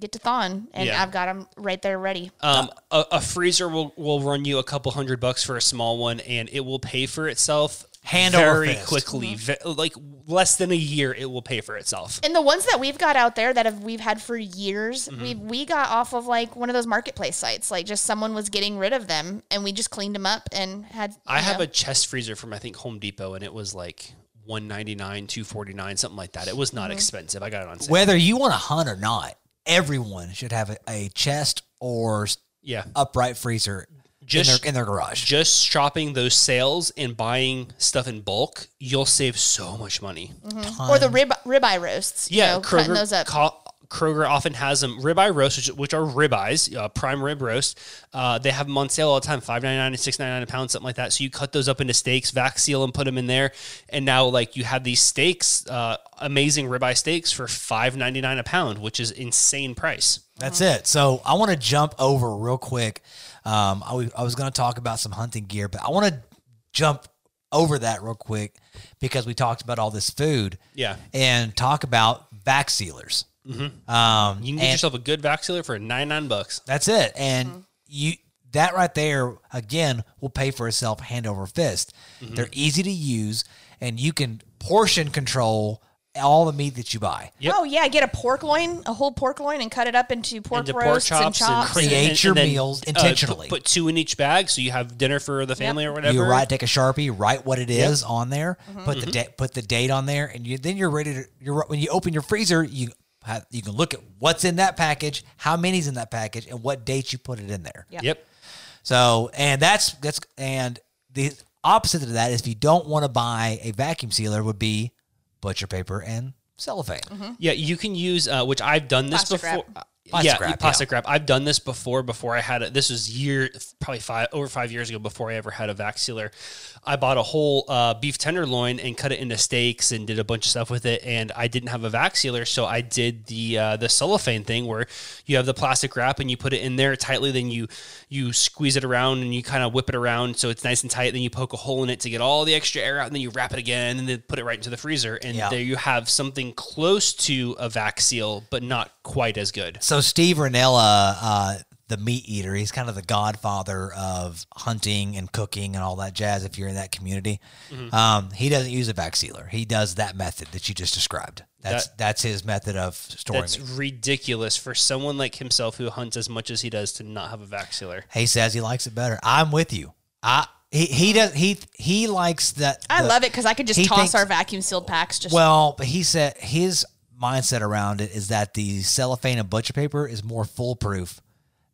Get to thawing, and. I've got them right there ready. Um, a, a freezer will, will run you a couple hundred bucks for a small one, and it will pay for itself Hand over very fist. quickly. Ve- like less than a year, it will pay for itself. And the ones that we've got out there that have we've had for years, Mm-hmm. we we got off of like one of those marketplace sites. Like just someone was getting rid of them, and we just cleaned them up and had. I you have a chest freezer from I think Home Depot, and it was like one ninety nine, two forty nine, something like that. It was Mm-hmm. not expensive. I got it on sale. Whether you want to hunt or not, everyone should have a, a chest or yeah, upright freezer Just- in, their, in their garage. just shopping those sales and buying stuff in bulk, you'll save so much money. or the rib ribeye roasts. you Yeah, know, cutting Kroger, those up. ca- Kroger often has them ribeye roast, which, which are ribeyes, uh, prime rib roast. Uh, they have them on sale all the time, five ninety nine and six ninety nine a pound, something like that. So you cut those up into steaks, vac seal them, put them in there, and now like you have these steaks, uh, amazing ribeye steaks for five ninety nine a pound, which is insane price. That's it. So I want to jump over real quick. Um, I, was- I was going to talk about some hunting gear, but I want to jump over that real quick because we talked about all this food. Yeah. And talk about vac sealers. Um, You can get yourself a good vac sealer for ninety nine bucks. that's it. And you that right there again will pay for itself hand over fist. Mm-hmm. They're easy to use, and you can portion control all the meat that you buy. Yep. Oh yeah, get a pork loin, a whole pork loin, and cut it up into pork into pork roasts and chops and, chops. Create your meals uh, put- intentionally. Put, two in each bag, so you have dinner for the family or whatever. You write, take a sharpie, write what it is on there, mm-hmm. put the mm-hmm. date, put the date on there, and you then you're ready to. You're when you open your freezer, you have, you can look at what's in that package, how many's in that package, and what date you put it in there. Yeah. Yep. So, and that's that's and the opposite of that is if you don't want to buy a vacuum sealer, would be butcher paper and cellophane. Yeah, you can use uh, which I've done this Plastic before. wrap. Uh, Plastic yeah, wrap, plastic wrap. I've done this before. Before I had it, this was year probably five over five years ago. Before I ever had a vac sealer, I bought a whole uh, beef tenderloin and cut it into steaks and did a bunch of stuff with it. And I didn't have a vac sealer, so I did the uh, the cellophane thing where you have the plastic wrap and you put it in there tightly. Then you you squeeze it around and you kind of whip it around so it's nice and tight. Then you poke a hole in it to get all the extra air out. And then you wrap it again and then put it right into the freezer. And Yeah. there you have something close to a vac seal, but not quite as good. So Steve Rinella, uh, the meat eater, he's kind of the godfather of hunting and cooking and all that jazz. If you're in that community, Mm-hmm. um, he doesn't use a vac sealer. He does that method that you just described. That's that's his method of storing That's meat. ridiculous for someone like himself who hunts as much as he does to not have a vac sealer. He says he likes it better. I'm with you. I he he does he he likes that. I the- love it because I could just toss thinks- our vacuum sealed packs. Just Well, but he said his mindset around it is that the cellophane and butcher paper is more foolproof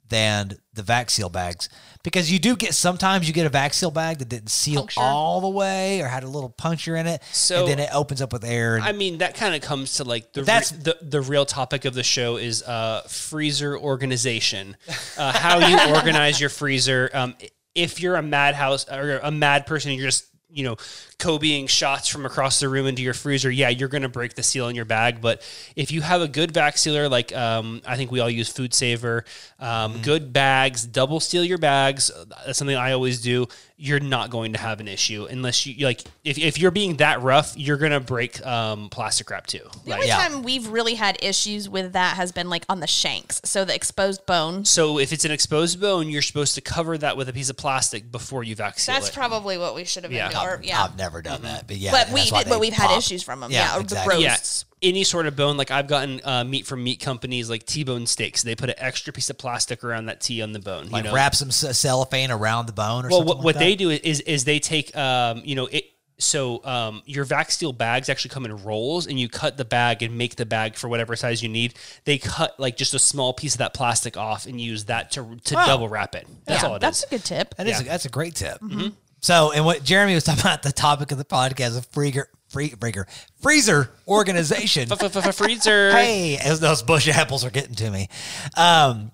than the vac seal bags because you do get sometimes you get a vac seal bag that didn't seal Puncture. all the way or had a little puncture in it, So- and then it opens up with air. And, I mean, that kind of comes to like the That's- re- the the real topic of the show is uh, freezer organization, uh, how you organize your freezer. Um, if you're a madhouse or a mad person, you're just you know Kobeing shots from across the room into your freezer, yeah, you're going to break the seal in your bag. But if you have a good vac sealer, like um, I think we all use Food Saver, um, good bags, double seal your bags. That's something I always do. You're not going to have an issue unless you like. If, if you're being that rough, you're going to break um, plastic wrap too. The Like, only Yeah. time we've really had issues with that has been like on the shanks, so the exposed bone. so if it's an exposed bone, you're supposed to cover that with a piece of plastic before you vac seal That's it. probably what we should have been Yeah. doing. Or, yeah, I've never done that, but yeah, but we, but we've had pop. issues from them. Yeah, Yeah, or exactly. the yeah, roasts. any sort of bone. Like I've gotten uh, meat from meat companies like T-bone steaks. They put an extra piece of plastic around that T on the bone. Like you know? wrap some ce- cellophane around the bone or well, something. what, like what that? they do is is they take um, you know it. So um, your vac steel bags actually come in rolls, and you cut the bag and make the bag for whatever size you need. They cut like just a small piece of that plastic off and use that to to double wrap it. That's yeah, all it is. that's a good tip. That is Yeah. a, that's a great tip. Mm-hmm. So, and what Jeremy was talking about, the topic of the podcast, of freezer, free, freezer, freezer organization. Freezer. hey, as those Busch apples are getting to me, um,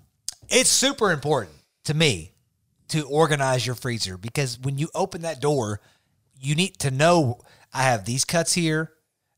it's super important to me to organize your freezer because when you open that door, you need to know I have these cuts here,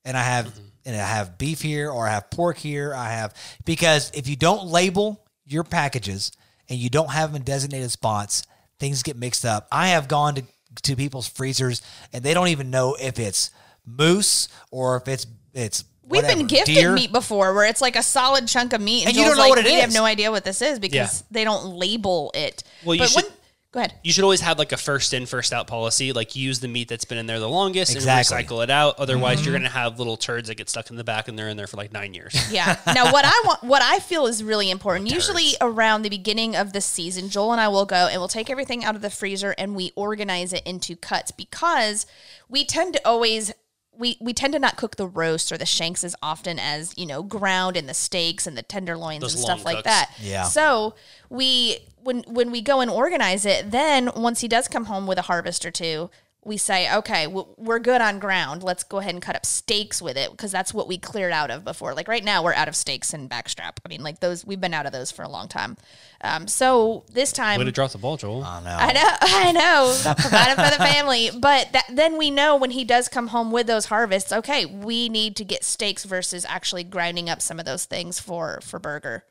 and I have and I have beef here, or I have pork here. I have because if you don't label your packages and you don't have them in designated spots, things get mixed up. I have gone to to people's freezers and they don't even know if it's moose or if it's it's We've whatever, been gifted deer. meat before, where it's like a solid chunk of meat, and, And you don't know like, what it we have no idea what this is because Yeah. they don't label it. Well, you but should- when, go ahead. You should always have like a first in, first out policy. Like use the meat that's been in there the longest Exactly. and recycle it out. Otherwise, you're mm-hmm. going to have little turds that get stuck in the back and they're in there for like nine years. Yeah. Now, what I want, what I feel is really important. Usually around the beginning of the season, Joel and I will go and we'll take everything out of the freezer and we organize it into cuts because we tend to always. We, we tend to not cook the roast or the shanks as often as you know ground and the steaks and the tenderloins Those and stuff long like cooks. that. Yeah. So we when when we go and organize it, then once he does come home with a harvest or two, we say, okay, we're good on ground. Let's go ahead and cut up steaks with it because that's what we cleared out of before. Like right now, we're out of steaks and backstrap. I mean, like those we've been out of those for a long time. Um, so this time, Way to drop the ball, Joel. I know. I know, I know, provided for the family. But that, then we know when he does come home with those harvests, okay, we need to get steaks versus actually grinding up some of those things for for burger,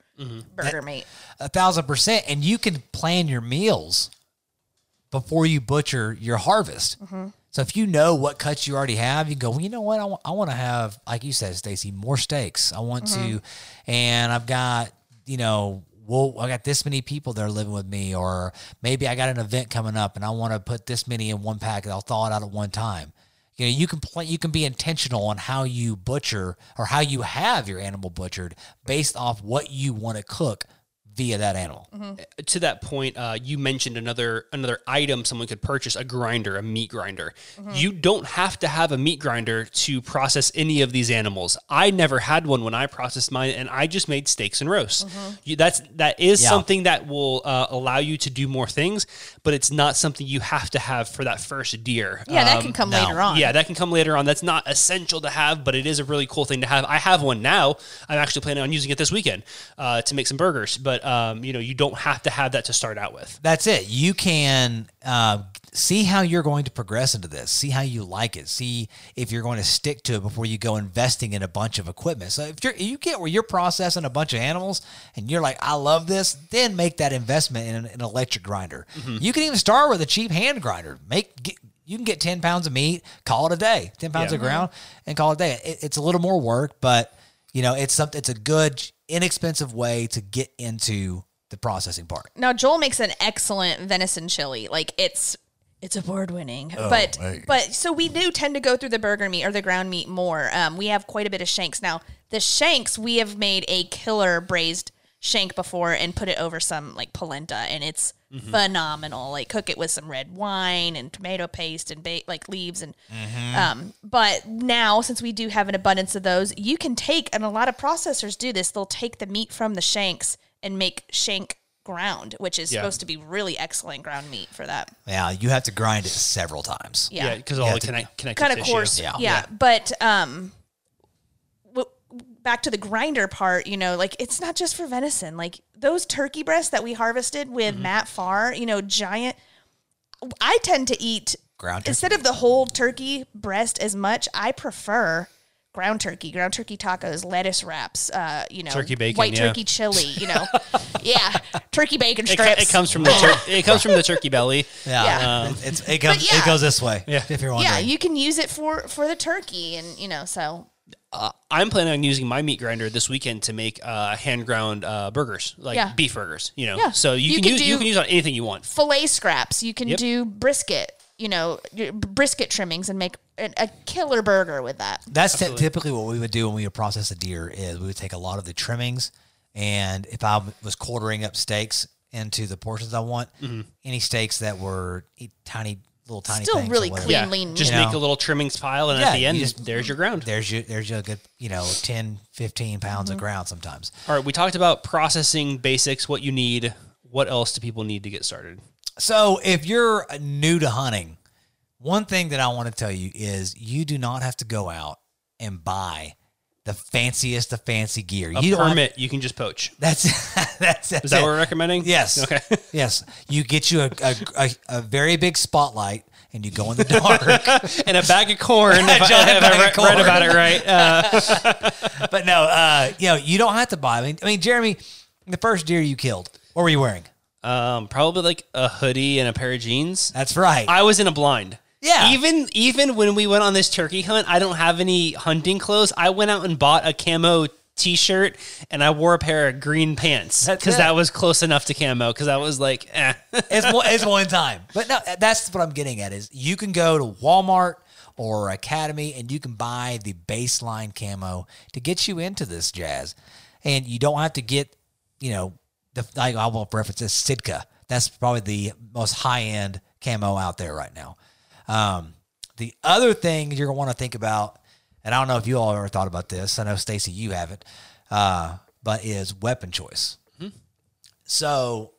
burger meat. a thousand percent and you can plan your meals before you butcher your harvest. Mm-hmm. So if you know what cuts you already have you go well you know what? I want, to have like you said stacy more steaks. I want to mm-hmm. and i've got you know well i got this many people that are living with me or maybe i got an event coming up and i want to put this many in one pack and i'll thaw it out at one time. You know, you can play, you can be intentional on how you butcher or how you have your animal butchered based off what you want to cook via that animal. to that point, uh, you mentioned another another item someone could purchase a grinder, a meat grinder. You don't have to have a meat grinder to process any of these animals. I never had one when I processed mine, and I just made steaks and roasts. You, that's that is Yeah. something that will uh, allow you to do more things, but it's not something you have to have for that first deer. Yeah, that Um, can come no. later on. yeah, that can come later on. That's not essential to have, but it is a really cool thing to have. I have one now. I'm actually planning on using it this weekend uh, to make some burgers. But um, you know, you don't have to have that to start out with. That's it. You can uh, see how you're going to progress into this. See how you like it. See if you're going to stick to it before you go investing in a bunch of equipment. So if you're you get where you're processing a bunch of animals and you're like, I love this, then make that investment in an, an electric grinder. Mm-hmm. You can even start with a cheap hand grinder. Make get, you can get ten pounds of meat, call it a day. Ten pounds Yeah. of ground, and call it a day. It, it's a little more work, but you know it's something. It's a good, inexpensive way to get into the processing part. Now Joel makes an excellent venison chili. Like it's it's award winning. but hey. but so we do tend to go through the burger meat or the ground meat more. Um, we have quite a bit of shanks now. The shanks we have made a killer braised shank before and put it over some like polenta and it's phenomenal. Like cook it with some red wine and tomato paste and ba- like leaves and um but now since we do have an abundance of those, you can take and a lot of processors do this. They'll take the meat from the shanks and make shank ground, which is Yeah. supposed to be really excellent ground meat for that. Yeah, you have to grind it several times. Yeah. Yeah, because all Yeah, the to- connect, connective kind of tissue. coarse. Yeah. Yeah. Yeah. But um w- back to the grinder part, you know, like it's not just for venison. Like those turkey breasts that we harvested with Mm-hmm. Matt Farr, you know, giant I tend to eat ground turkey. Instead of the whole turkey breast as much, I prefer ground turkey, ground turkey tacos, lettuce wraps, uh, you know, Turkey bacon, white yeah. turkey chili, you know, yeah, turkey bacon It, strips. it comes from the tur- it comes from the turkey belly. yeah, Yeah. It- it's it goes yeah. it goes this way. Yeah. if you're wondering. yeah, you can use it for for the turkey, and you know, so I'm planning on using my meat grinder this weekend to make uh, hand ground uh, burgers, like Yeah. beef burgers. You know, Yeah. so you, You can could use you can use on anything you want. fillet scraps. You can Yep. do brisket, you know, brisket trimmings, and make a, a killer burger with that. That's ty- typically what we would do when we would process a deer. Is we would take a lot of the trimmings, and if I was quartering up steaks into the portions I want, Mm-hmm. any steaks that were tiny, little tiny, Still really whatever. clean, Yeah, lean. just You make a little trimmings pile, and Yeah, at the end, you just- there's your ground. There's your there's your good you know 10, 15 pounds Mm-hmm. of ground sometimes. All right, we talked about processing basics, what you need. What else do people need to get started? So if you're new to hunting, one thing that I want to tell you is you do not have to go out and buy the fanciest of fancy gear. A you don't have- permit, you can just poach. that's that's, that's Is that it. what we're recommending? Yes. Okay. yes. You get you a, a, a, a very big spotlight and you go in the dark. and a bag of corn. if I, if I bag corn. read about it right. Uh, but no, uh, you know, you don't have to buy. I mean, I mean, Jeremy, the first deer you killed, what were you wearing? Um, probably like a hoodie and a pair of jeans. That's right. I was in a blind. Yeah. Even even when we went on this turkey hunt, I don't have any hunting clothes. I went out and bought a camo t-shirt and I wore a pair of green pants because that was close enough to camo because I was like, eh. it's one, it's one time. But no, that's what I'm getting at is you can go to Walmart or Academy and you can buy the baseline camo to get you into this jazz. And you don't have to get, you know, the I, I will reference this Sitka. That's probably the most high end camo out there right now. Um, the other thing you're gonna want to think about, and I don't know if you all ever thought about this. I know Stacy, you haven't, uh, but is weapon choice. So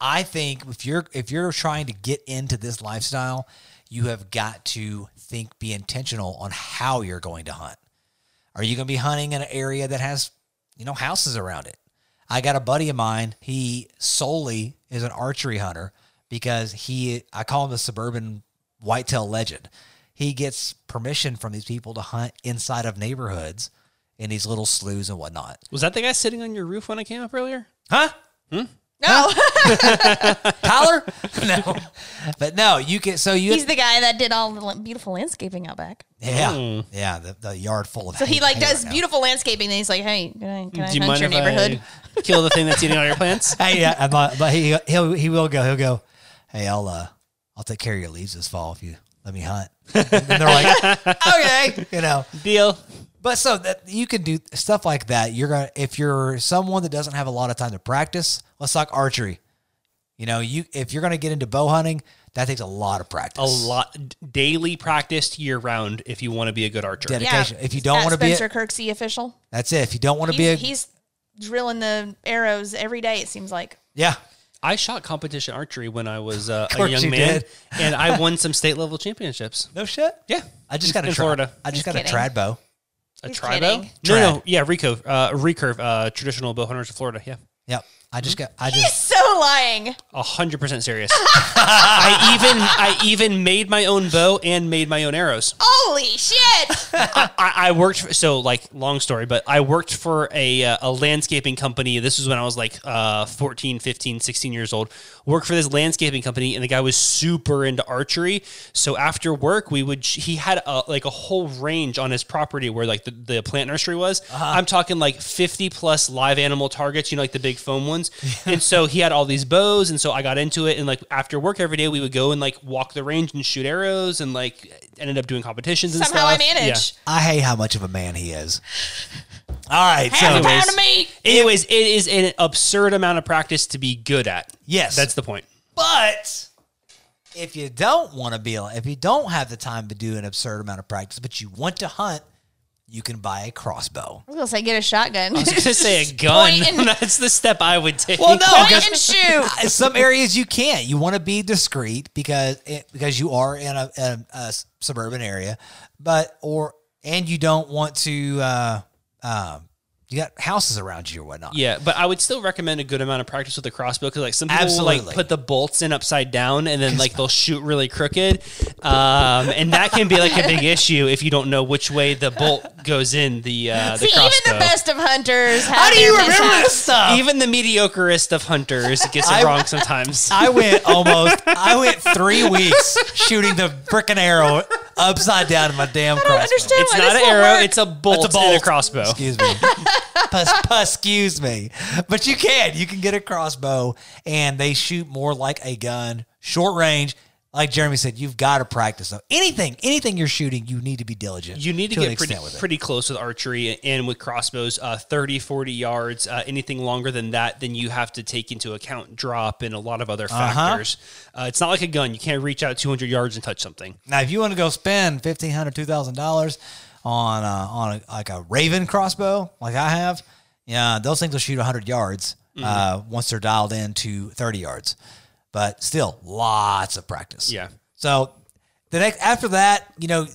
I think if you're if you're trying to get into this lifestyle, you have got to think be intentional on how you're going to hunt. Are you going to be hunting in an area that has, you know, houses around it? I got a buddy of mine, he solely is an archery hunter because he I call him the suburban whitetail legend. He gets permission from these people to hunt inside of neighborhoods in these little sloughs and whatnot. Was that the guy sitting on your roof when I came up earlier? Huh? Hmm? No, Tyler? no. But no, you can so you he's the guy that did all the beautiful landscaping out back. Yeah, yeah, the, the yard full of. So he like does right now. beautiful landscaping. And he's like, "Hey, can I, can I Do you hunt mind your if neighborhood?" I kill the thing that's eating all your plants? Hey, yeah, but, but he he'll he will go. He'll go. Hey, I'll uh I'll take care of your leaves this fall if you let me hunt. and they're like, okay, you know. Deal. But so that you can do stuff like that. You're gonna if you're someone that doesn't have a lot of time to practice. Let's talk archery. You know, you if you're gonna get into bow hunting, that takes a lot of practice. A lot daily practice year round if you want to be a good archer. Dedication. Dedication. If you don't wanna be a- Spencer Kirksey official. That's it. If you don't want to be a he's drilling the arrows every day. It seems like. yeah, I shot competition archery when I was uh, a young you man, and I won some state level championships. no shit. Yeah, I just In- got a in tra- Florida. I just He's got a trad bow. A He's tri kidding. No, no, yeah, recurve, uh, recurve, uh, traditional bow hunters of Florida. Yeah, Yep. I just got. I He's just. so lying. a hundred percent serious. I even, I even made my own bow and made my own arrows. Holy shit! I, I worked for, so like long story, but I worked for a, uh, a landscaping company. This was when I was like uh, 14, 15, 16 years old. Worked for this landscaping company and the guy was super into archery. So after work, we would, he had a, like a whole range on his property where like the, the plant nursery was. I'm talking like 50 plus live animal targets, you know, like the big foam ones. And so he had all these bows. And so I got into it. And like after work every day, we would go and like walk the range and shoot arrows and like ended up doing competitions and stuff. Somehow I stuff. manage. I hate how much of a man he is. All right. Half a So Anyways. pound of meat. Anyways, it is an absurd amount of practice to be good at. yes, That's the point. But if you don't want to be, if you don't have the time to do an absurd amount of practice, but you want to hunt, you can buy a crossbow. I was gonna say get a shotgun. I was going to say a gun. Point and- That's the step I would take. Well, no, Point because and shoot. in some areas you can't. You want to be discreet because it, because you are in a, a, a suburban area, but or and you don't want to uh, um, You got houses around you or whatnot. Yeah, but I would still recommend a good amount of practice with the crossbow because like some people will, like put the bolts in upside down and then like they'll shoot really crooked, um, and that can be like a big issue if you don't know which way the bolt goes in the uh, the See, even the best of hunters. Have How do you remember mishaps. this stuff? Even the mediocrest of hunters gets it I- wrong sometimes. I went almost. I went three weeks shooting the frickin' arrow upside down in my damn crossbow. understand it's why not this an won't arrow; work. it's a bolt, It's a and a bolt. crossbow. Excuse me. Pus, pus- excuse me. But you can. You can get a crossbow, and they shoot more like a gun, short range. Like Jeremy said, you've got to practice. So anything, anything you're shooting, you need to be diligent. You need to, an get pretty, with pretty close with archery and with crossbows, uh, 30, 40 yards. Uh, anything longer than that, then you have to take into account drop and a lot of other Uh-huh. factors. uh it's not like a gun. You can't reach out 200 yards and touch something. Now, if you want to go spend fifteen hundred, two thousand dollars on uh, on a, like a Ravin crossbow, like I have, yeah, those things will shoot hundred yards uh, once they're dialed in to thirty yards. But still, lots of practice. Yeah. So the next after that, you know,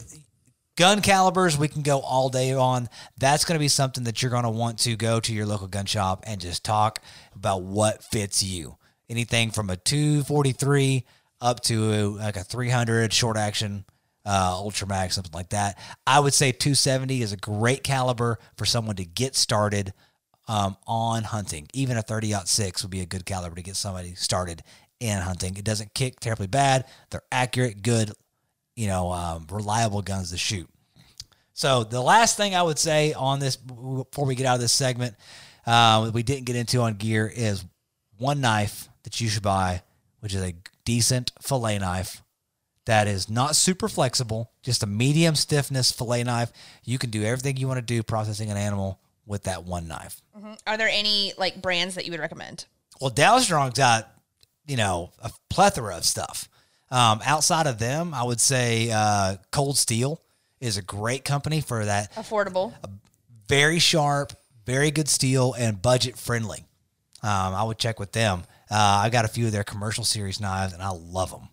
gun calibers we can go all day on. That's going to be something that you're going to want to go to your local gun shop and just talk about what fits you. Anything from a 243 up to like a 300 short action uh, ultra mag, something like that. I would say 270 is a great caliber for someone to get started um, on hunting. Even a 30 six would be a good caliber to get somebody started in hunting. It doesn't kick terribly bad. They're accurate, good, you know, um, reliable guns to shoot. So the last thing I would say on this before we get out of this segment, uh, we didn't get into on gear is one knife that you should buy, which is a decent fillet knife that is not super flexible, just a medium stiffness fillet knife. You can do everything you want to do processing an animal with that one knife. Are there any like brands that you would recommend? Well, Dalstrong's got, you know, a plethora of stuff. Um, outside of them, I would say uh, Cold Steel is a great company for that. Affordable. Very sharp, very good steel, and budget friendly. Um, I would check with them. Uh, I got a few of their commercial series knives, and I love them.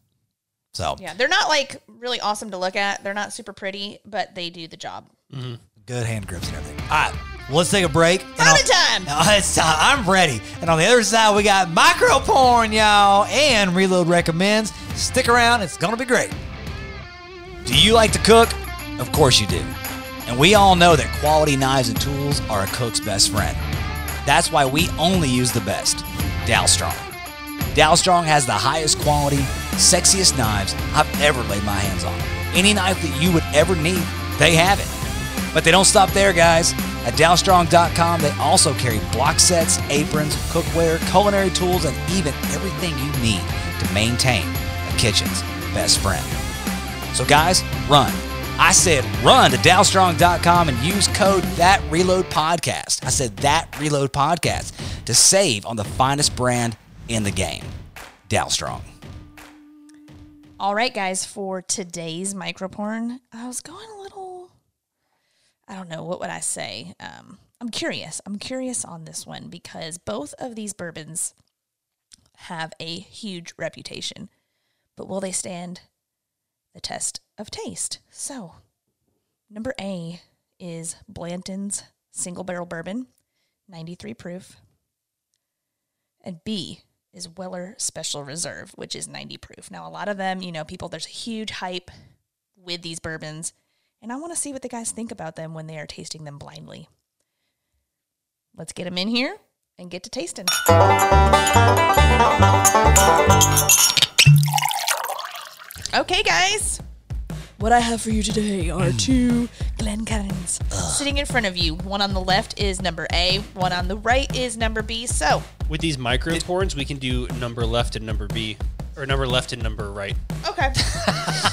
So Yeah, they're not like really awesome to look at. They're not super pretty, but they do the job. good hand grips and everything. All right, well, let's take a break. I'll- time! It's time. I'm ready. And on the other side, we got micro porn, y'all, and Reload recommends. Stick around, it's gonna be great. Do you like to cook? Of course you do. And we all know that quality knives and tools are a cook's best friend. That's why we only use the best Dalstrong. Dow Strong has the highest quality, sexiest knives I've ever laid my hands on. Any knife that you would ever need, they have it. But they don't stop there, guys. At dalstrong.com, they also carry block sets, aprons, cookware, culinary tools, and even everything you need to maintain a kitchen's best friend. So, guys, run. I said run to dalstrong.com and use code that reload podcast. I said that reload podcast to save on the finest brand in the game. Dalstrong. All right, guys, for today's microporn, I was going a little, I don't know, what would I say? Um, I'm curious. I'm curious on this one because both of these bourbons have a huge reputation, but will they stand the test of taste? So, number A is Blanton's Single Barrel Bourbon, 93 proof. And B is Weller Special Reserve, which is 90 proof. Now, a lot of them, you know, people, there's a huge hype with these bourbons, and I want to see what the guys think about them when they are tasting them blindly. Let's get them in here and get to tasting. Okay, guys. What I have for you today are mm. two Glencairns sitting in front of you. One on the left is number A, one on the right is number B. So, With these micro porns, we can do number left and number B, or number left and number right. okay.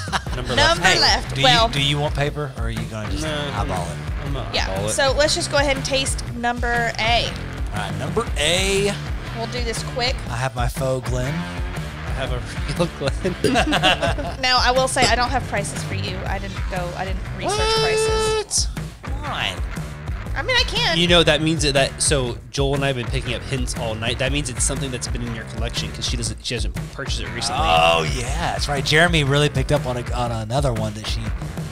Number, Number left. left. Do, well, you, do you want paper or are you going to just No. eyeball it? I'm gonna Yeah. eyeball it. So let's just go ahead and taste number A. All right, number A. We'll do this quick. I have my faux Glen. I have a real Glen. Now, I will say I don't have prices for you. I didn't go. I didn't research prices. Fine. I mean, I can. You know that means that, that so Joel and I have been picking up hints all night. That means it's something that's been in your collection because she doesn't she hasn't purchased it recently. Oh yeah, that's right. Jeremy really picked up on a, on another one that she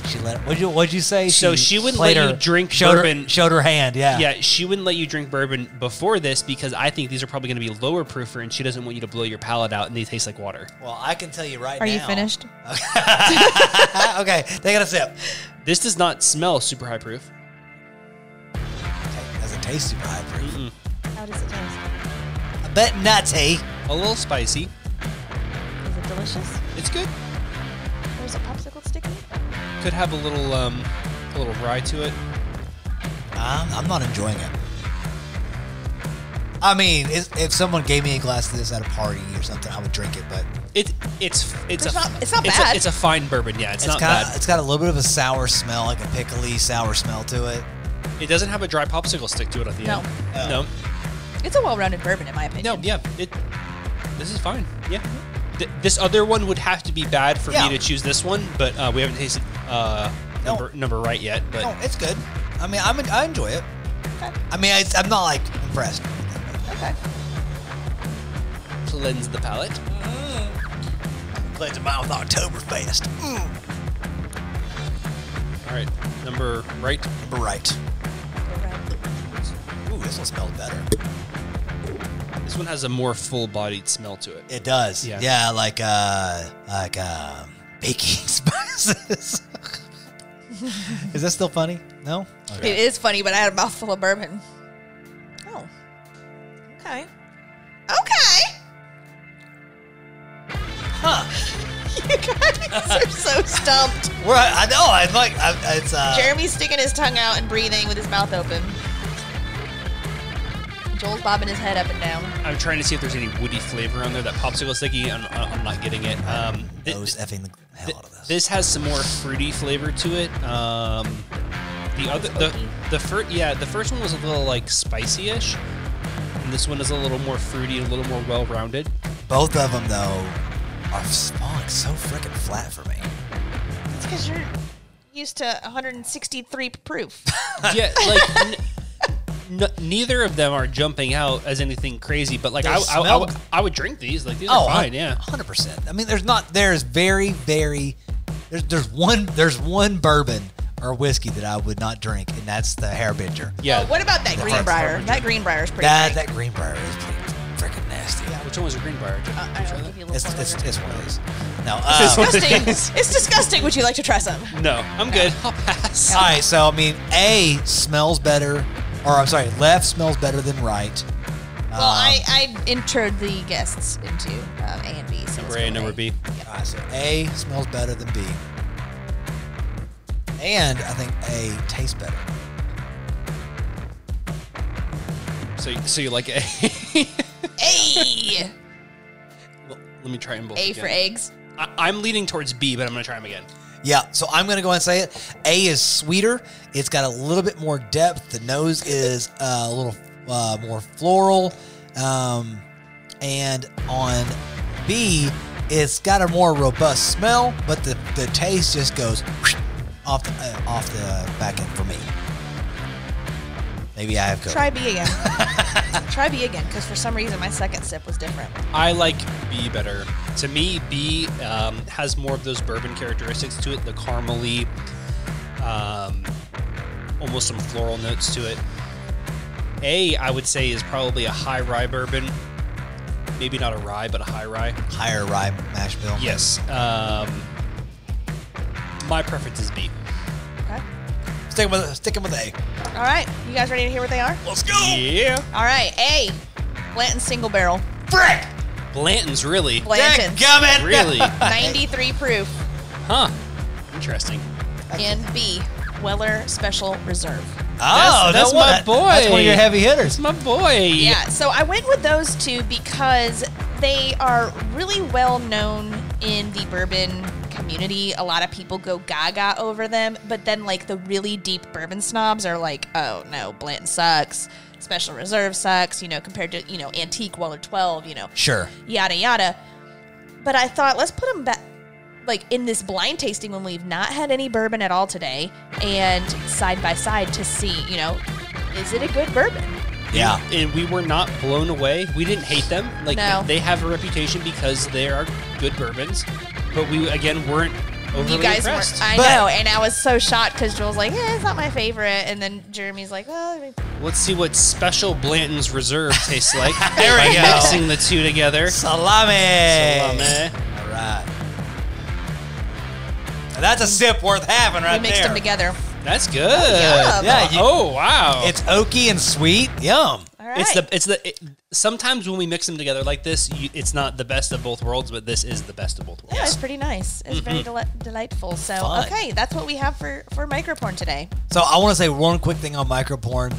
She let. What'd you What'd you say? So she wouldn't played let you drink showed bourbon- Her, showed her hand. Yeah. Yeah, she wouldn't let you drink bourbon before this because I think these are probably going to be lower proofer, and she doesn't want you to blow your palate out, and they taste like water. Well, I can tell you right Are now. Are you finished? okay, take a sip. This does not smell super high proof. Doesn't taste super high. How does it taste? I bet nutty. A little spicy. Is it delicious? It's good. There's a popsicle stick in it. Could have a little um, a little rye to it. I'm, I'm not enjoying it. I mean, if, if someone gave me a glass of this at a party or something, I would drink it. But It it's it's It's a not- it's not it's bad. A, it's a fine bourbon. Yeah, it's, it's not got bad. it's got a little bit of a sour smell, like a pickly sour smell to it. It doesn't have a dry popsicle stick to it at the No. end. Oh. No. It's a well-rounded bourbon, in my opinion. No. Yeah. It. This is fine. Yeah. Th- this other one would have to be bad for Yeah. me to choose this one, but uh, we haven't tasted uh, No. number number right yet. But No, it's good. I mean, I'm, I enjoy it. Okay. I mean, I, I'm not like impressed. Okay. cleanse the palate. Cleanse a mouth Oktoberfest. Mm. All right, number right. Number right. Ooh, this one smells better. This one has a more full-bodied smell to it. It does. Yeah. Yeah, like uh, like uh, baking spices. Is that still funny? No. It is funny, but I had a mouthful of bourbon. Oh. Okay. Okay. Huh. You guys are so stumped. We're, I know. I like. I, it's uh. Jeremy's sticking his tongue out and breathing with his mouth open. Joel's bobbing his head up and down. I'm trying to see if there's any woody flavor on there. That popsicle sticky, I'm, I'm not getting it. Um, thi- Nose effing the hell out of this. this has some more fruity flavor to it. Um, the other, the the first, yeah, the first one was a little like spicy-ish, and this one is a little more fruity, and a little more well-rounded. Both of them though are falling so freaking flat for me. It's because you're used to 163 proof. yeah, like n- n- neither of them are jumping out as anything crazy, but like They I, I, I, would- I would drink these. Like these Oh, are fine. Yeah. hundred percent. I mean, there's not. There's very, very. There's there's one there's one bourbon or whiskey that I would not drink, and that's the Hairbender. Yeah. Oh, what about that The Greenbrier? Hartford. That Greenbrier is pretty That great. that Greenbrier is pretty freaking nasty. Which one was a Greenbrier? Uh, I will give you a little It's, it's, later. it's one of these. No. It's Uh, one- disgusting. It's disgusting. Would you like to try some? No, I'm good. I'll pass. all right. So I mean, A smells better, or I'm sorry, left smells better than right. Well, I, I entered the guests into um, A and B. So Number A and number with B. All right, so A smells better than B, and I think A tastes better. So, so you like A? A. Well, Let me try them both. A again. for eggs. I, I'm leaning towards B, but I'm gonna try them again. Yeah, so I'm gonna go ahead and say it. A is sweeter. It's got a little bit more depth. The nose is uh, a little uh, more floral, um, and on B, it's got a more robust smell, but the, the taste just goes off the uh, off the back end for me. Maybe I have COVID. Try B again. Try B again, because for some reason my second sip was different. I like B better. To me, B um, has more of those bourbon characteristics to it. The caramely, um, almost some floral notes to it. A, I would say, is probably a high rye bourbon. Maybe not a rye, but a high rye. Higher rye mash bill. Yes. Um, my preference is B. Okay. Sticking with sticking with A. All right. You guys ready to hear what they are? Let's go. Yeah. All right. A. Blanton single barrel. Frick. Blanton's really. Blanton. Dadgummit. Really? 93 proof. Huh. Interesting. And B. Weller Special Reserve. Oh, That's- that's no, my that- That's one of your heavy hitters. It's my boy. Yeah, so I went with those two because they are really well known in the bourbon community. A lot of people go gaga over them, but then like the really deep bourbon snobs are like, oh no, Blanton sucks. Special Reserve sucks, you know, compared to, you know, Antique Weller 12, you know, Sure. yada yada. But I thought, let's put them back like in this blind tasting when we've not had any bourbon at all today and side by side to see, you know, is it a good bourbon? Yeah. and we were not blown away. We didn't hate them. Like No. they have a reputation because they are good bourbons, but we again weren't overly you guys impressed. weren't. I But- know, and I was so shocked because Joel's like, "Eh, it's not my favorite," and then Jeremy's like, "Well, I mean, Let's see what Special Blanton's Reserve tastes like. There we go. Mixing the two together. Salami. Salami. All right. Now That's a sip worth having right there. we mixed there. them together." That's good. yum. Yeah, you- oh wow. It's oaky and sweet. Yum. All right. It's the it's the it, sometimes when we mix them together like this, you, it's not the best of both worlds, but this is the best of both worlds. yeah, it's pretty nice. It's very deli- delightful. So, Fun. okay, that's what we have for for microporn today. So I want to say one quick thing on microporn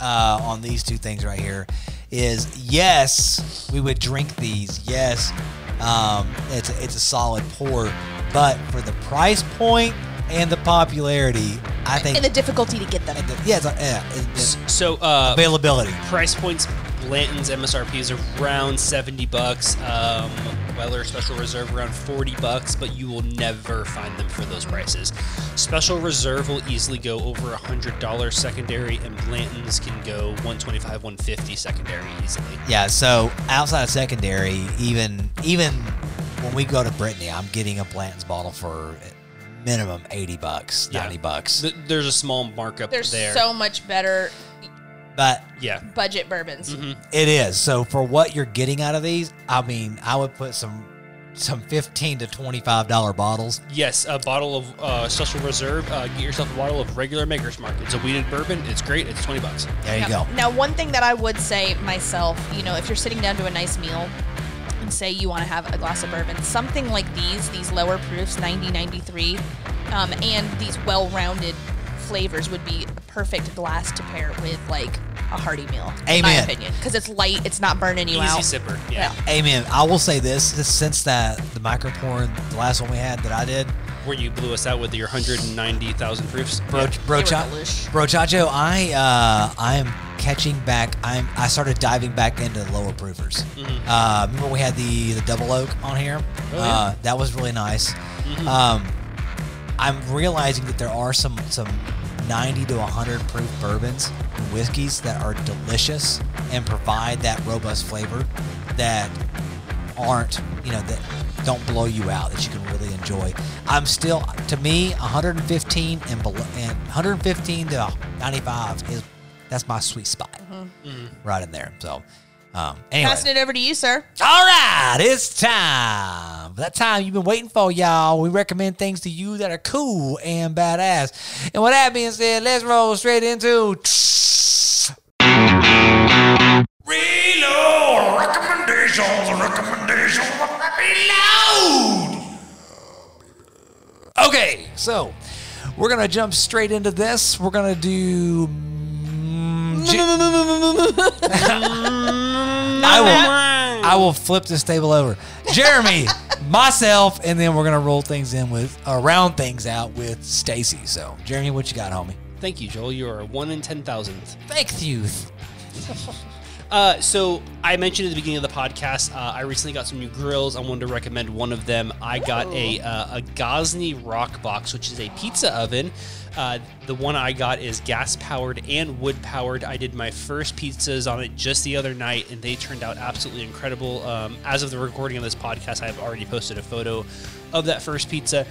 uh, on these two things right here is yes, we would drink these. Yes, um, it's a, it's a solid pour, but for the price point and the popularity, I think And the difficulty to get them. and the- yeah, it's, yeah, it- it's So uh, availability. price points, Blanton's MSRP is around seventy bucks. Um, Weller Special Reserve around forty bucks, but you will never find them for those prices. Special Reserve will easily go over a hundred dollars secondary, and Blanton's can go one twenty five, one fifty secondary easily. Yeah, so outside of secondary, even even when we go to Brittany, I'm getting a Blanton's bottle for minimum eighty bucks, Yeah. ninety bucks. Th- There's a small markup There's there. so much better But yeah. budget bourbons. It is. So for what you're getting out of these, I mean, I would put some some fifteen to twenty five dollar bottles. Yes, a bottle of uh, Special Reserve. Uh, get yourself a bottle of regular Maker's Mark. It's a wheated bourbon. It's great. It's twenty bucks. There you Now- go. Now, one thing that I would say myself, you know, if you're sitting down to a nice meal and say you want to have a glass of bourbon, something like these, these lower proofs, 90, 93, um, and these well-rounded flavors would be a perfect glass to pair with like a hearty meal. In my Amen. opinion, because it's light, it's not burning you Easy out. sipper. Yeah. Amen. I will say this: since that the micro porn, the last one we had that I did, Where you blew us out with your 190,000 proofs. bro, Yeah. bro, They were Cha- delish. bro, Chacho, I uh, I am catching back. I'm I started diving back into the lower proofers. Uh, remember we had the the double oak on here. Oh, uh, that was really nice. Um, I'm realizing that there are some some 90 to 100 proof bourbons and whiskeys that are delicious and provide that robust flavor that aren't you know that don't blow you out that you can really enjoy. I'm still to me 115 and below and 115 to 95 is that's my sweet spot right in there. So um, anyway, Passing it over to you, sir. all right, it's time. That time you've been waiting for, y'all. We recommend things to you that are cool and badass. And with that being said, let's roll straight into Reload recommendations. Recommendations. Reload. Okay, so we're gonna jump straight into this. We're gonna do. mm, J- I will. I will flip this table over. Jeremy, myself, and then we're gonna roll things in with uh, round things out with Stacy. So, Jeremy, what you got, homie? Thank you, Joel. You are a one in 10,000. Thank you. Uh, so I mentioned at the beginning of the podcast, uh, I recently got some new grills. I wanted to recommend one of them. I got a uh, a Gozney Roccbox, which is a pizza oven. Uh, the one I got is gas powered and wood powered. I did my first pizzas on it just the other night, and they turned out absolutely incredible. Um, as of the recording of this podcast, I have already posted a photo of that first pizza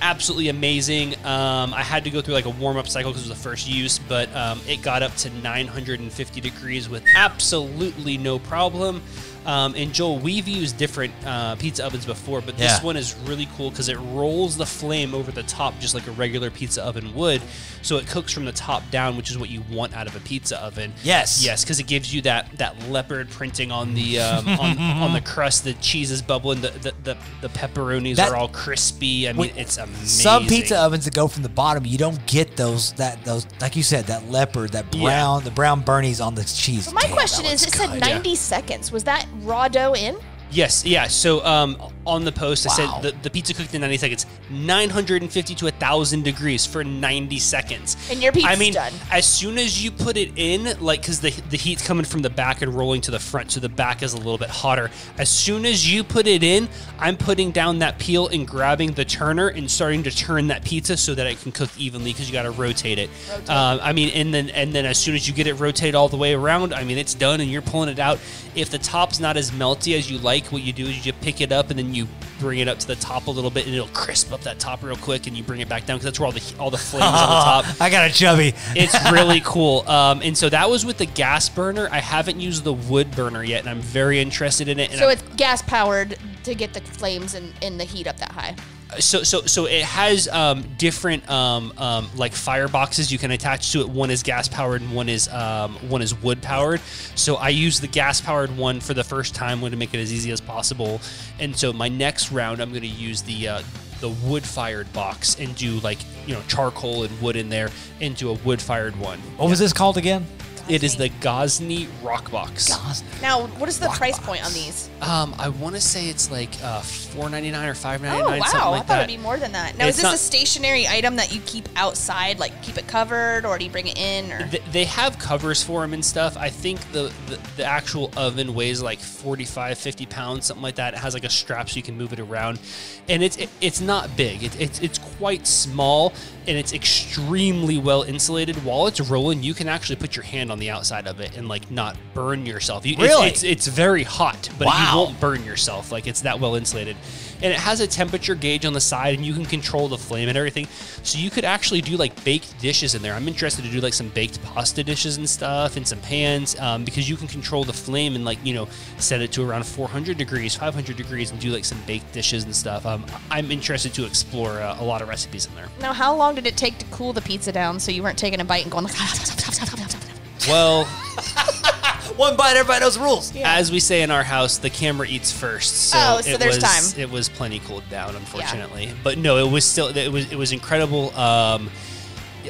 absolutely amazing. Um, I had to go through like a warm up cycle because it was the first use, but um, it got up to 950 degrees with absolutely no problem. Um, and Joel, we've used different uh, pizza ovens before, but this Yeah. one is really cool because it rolls the flame over the top just like a regular pizza oven would. So it cooks from the top down, which is what you want out of a pizza oven. Yes. Yes, because it gives you that that leopard printing on the um, on, on the crust. The cheese is bubbling. The the, the, the pepperonis That- are all crispy. I mean, Wait, it's amazing. Some pizza ovens that go from the bottom, you don't get those that those like you said that leopard, that Yeah. brown, the brown burnies on the cheese. My Damn, question is, looks it said good. 90 seconds. Was that raw dough in? Yes, yeah. So um, on the post, I Wow. said the, the pizza cooked in 90 seconds, 950 to 1,000 degrees for 90 seconds. And your pizza's I mean, done. as soon as you put it in, like, because the, the heat's coming from the back and rolling to the front, so the back is a little bit hotter. As soon as you put it in, I'm putting down that peel and grabbing the turner and starting to turn that pizza so that it can cook evenly because you got to rotate it. Um, I mean, and then and then as soon as you get it rotated all the way around, I mean, it's done and you're pulling it out. If the top's not as melty as you like, what you do is you just pick it up and then you bring it up to the top a little bit, and it'll crisp up that top real quick, and you bring it back down because that's where all the all the flames on the top. I got a chubby. It's really cool. Um, and so that was with the gas burner. I haven't used the wood burner yet, and I'm very interested in it. And So I'm- it's gas powered to get the flames and, and the heat up that high. So so so it has um, different um, um, like fire boxes you can attach to it. One is gas powered and one is um, one is wood powered. So I use the gas powered one for the first time when to make it as easy as possible. And so my next round, I'm going to use the uh, the wood fired box and do like you know charcoal and wood in there into a wood fired one. What was this called again? It is the Gosney Rock Box. Now, what is the Rock price box. point on these? Um, I want to say it's like uh, four ninety nine or five ninety Oh nine, wow! something I thought that. it'd be more than that. Now, It's is this not- a stationary item that you keep outside, like keep it covered, or do you bring it in? Or Th- they have covers for them and stuff. I think the, the, the actual oven weighs like 45, 50 pounds, something like that. It has like a strap so you can move it around. And it's it, it's not big. It, it's it's quite small and it's extremely well insulated. While it's rolling, you can actually put your hand on the outside of it and like not burn yourself. You, it's- Really? It's, it's, very hot, but Wow. you won't burn yourself. Like it's that well insulated. And it has a temperature gauge on the side and you can control the flame and everything. So you could actually do like baked dishes in there. I'm interested to do like some baked pasta dishes and stuff and some pans um, because you can control the flame and like, you know, set it to around 400 degrees, 500 degrees and do like some baked dishes and stuff. Um, I'm interested to explore uh, a lot of recipes in there. now, how long did it take to cool the pizza down so you weren't taking a bite and going like? Well, One bite, everybody knows the rules. as we say in our house, the camera eats first. So, Oh, so it there's was, time. It was plenty cooled down, unfortunately. But no, it was still it was it was incredible. Um,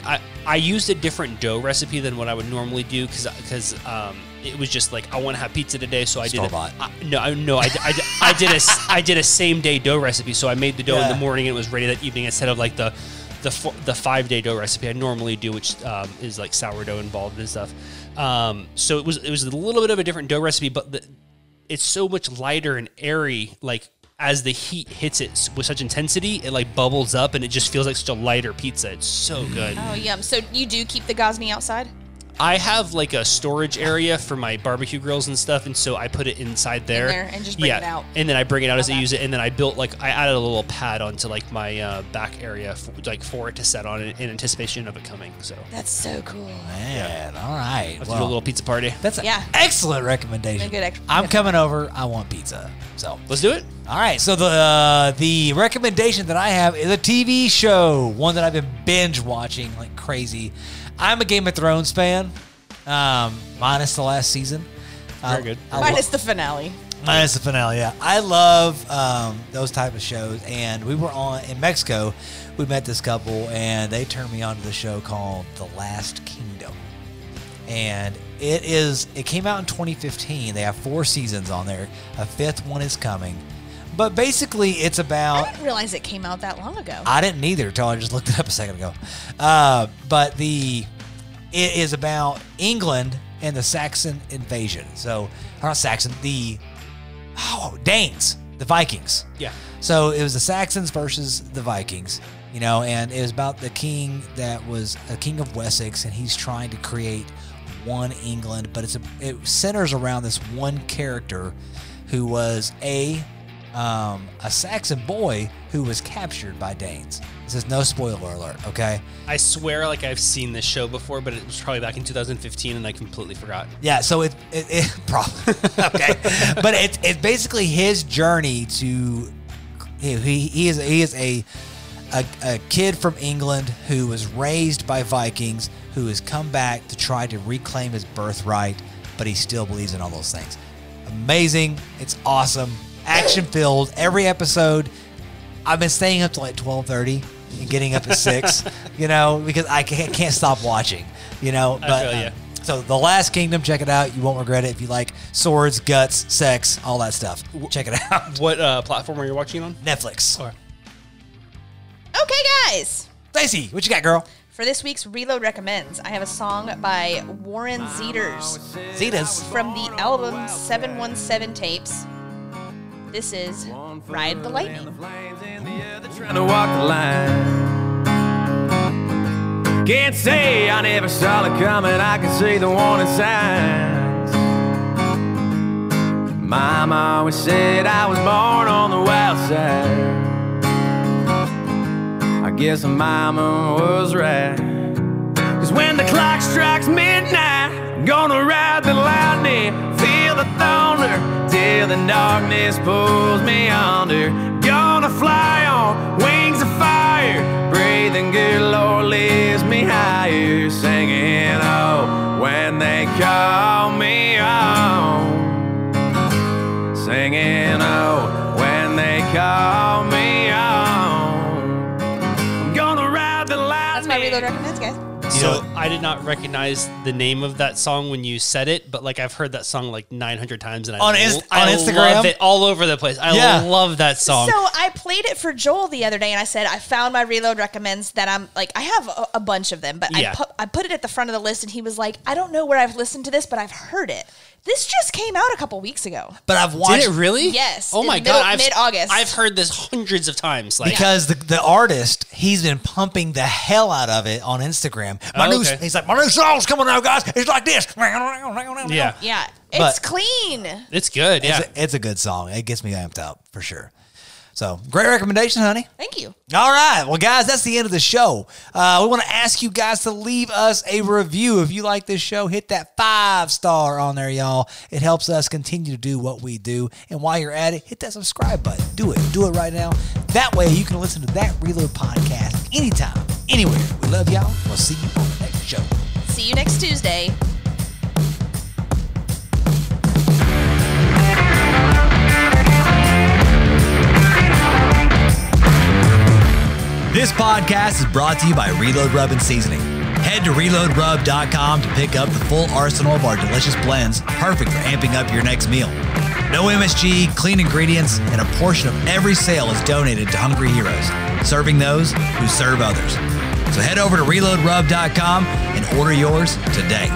I I used a different dough recipe than what I would normally do because because um, it was just like I want to have pizza today, so I did. Store-bought. I, no, I, no, I, I, I did a s- I did a same day dough recipe. So I made the dough in Yeah. the morning and it was ready that evening instead of like the the the five day dough recipe I normally do, which um, is like sourdough involved and stuff. Um, so it was it was a little bit of a different dough recipe, but the, it's so much lighter and airy. Like as the heat hits it with such intensity, it like bubbles up and it just feels like such a lighter pizza. It's so good. Oh yum! So you do keep the Gozney outside? I have like a storage area for my barbecue grills and stuff, and so I put it inside there. there and just bring yeah, it out. And then I bring it out as I use it, and then I built like I added a little pad onto like my uh, back area, for, like for it to set on in, in anticipation of it coming. So That's so cool. Man, all right. let's do a little pizza party. that's an Yeah. excellent recommendation. A good ex- I'm coming over. I want pizza. So, Let's do it. all right. So the uh, the recommendation that I have is a TV show, one that I've been binge watching like crazy. I'm a Game of Thrones fan, um, minus the last season. Very I- good. I lo- Minus the finale. Minus the finale, yeah. I love um, those type of shows, and we were on in Mexico. We met this couple, and they turned me on to the show called The Last Kingdom, and it is. It came out in 2015. They have four seasons on there. A fifth one is coming, but basically, it's about. I didn't realize it came out that long ago. I didn't either until I just looked it up a second ago. Uh, but the it is about England and the Saxon invasion. So, or not Saxon, the oh Danes, the Vikings. Yeah. So it was the Saxons versus the Vikings, you know, and it was about the king that was a king of Wessex, and he's trying to create one England, but it's a, it centers around this one character who was a um, a Saxon boy who was captured by Danes. This is no spoiler alert, okay? I swear, like I've seen this show before, but it was probably back in 2015, and I completely forgot. Yeah, so it it, it probably okay, but it's it's basically his journey to he he, he is he is a, a a kid from England who was raised by Vikings who has come back to try to reclaim his birthright, but he still believes in all those things. Amazing! It's awesome, action filled. Every episode, I've been staying up to like twelve thirty and getting up at six, you know, because I can't, can't stop watching, you know. I But feel uh, ya. so the Last Kingdom, check it out. You won't regret it if you like swords, guts, sex, all that stuff. Check it out. What uh, platform are you watching on? Netflix. Okay, guys. Stacy, what you got, girl? For this week's Reload Recommends, I have a song by Warren Zeiders Zeiders. from the album 717 Tapes. This is Ride the Lightning. trying to walk the line. Can't say I never saw it coming. I can see the warning signs. Mama always said I was born on the wild side. I guess Mama was right. Cause when the clock strikes midnight, I'm gonna ride the lightning, feel the thunder, till the darkness pulls me under. Gonna fly on wings of fire, breathing good Lord lifts me higher, singing oh when they call me on, singing oh when they call me on. I'm gonna ride the lightning. That's my reload recommends, guys. So I did not recognize the name of that song when you said it, but like I've heard that song like 900 times and I, On Inst- I on Instagram? love it all over the place. I Yeah. love that song. So I played it for Joel the other day, and I said I found my reload recommends that I'm like I have a, a bunch of them, but Yeah. I put I put it at the front of the list, and he was like, I don't know where I've listened to this, but I've heard it. This just came out a couple weeks ago. But I've watched did it really? Yes, Oh my middle- god! I've, mid-August. I've heard this hundreds of times. Like because the, the artist he's been pumping the hell out of it on Instagram. My Oh, new okay. he's like my new song's coming out, guys. It's like this. yeah, Yeah, But- it's clean. it's good. Yeah. It's, a, it's a good song. It gets me amped up for sure. So great recommendation, honey. Thank you. All right. Well, guys, that's the end of the show. Uh, we want to ask you guys to leave us a review. If you like this show, hit that five star on there, y'all. It helps us continue to do what we do. And while you're at it, hit that subscribe button. Do it. Do it right now. That way you can listen to that Reload podcast anytime, anywhere. We love y'all. We'll see you on the next show. See you next Tuesday. This podcast is brought to you by Reload Rub and Seasoning. Head to reloadrub.com to pick up the full arsenal of our delicious blends, perfect for amping up your next meal. No MSG, clean ingredients, and a portion of every sale is donated to Hungry Heroes, serving those who serve others. So head over to reloadrub.com and order yours today.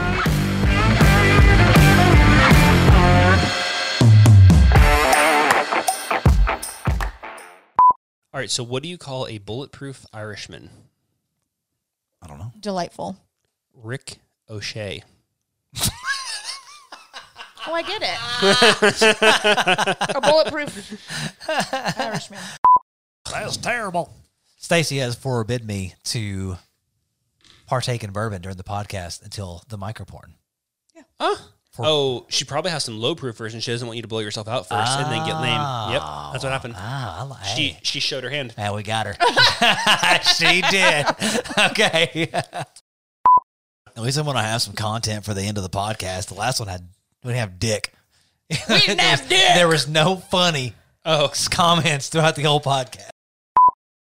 All right. So what do you call a bulletproof Irishman? I don't know. Delightful. Rick O'Shea. Oh, I get it. a bulletproof Irishman. That's terrible. Stacy has forbid me to partake in bourbon during the podcast until the microporn. Oh, she probably has some low proofers and she doesn't want you to blow yourself out first and then get lame. Yep, that's what happened. Ah, I like. She she showed her hand. Yeah, we got her. she did. Okay. At least I'm gonna have some content for the end of the podcast. The last one had we didn't have dick. We didn't have dick. There was no funny Oh, comments throughout the whole podcast.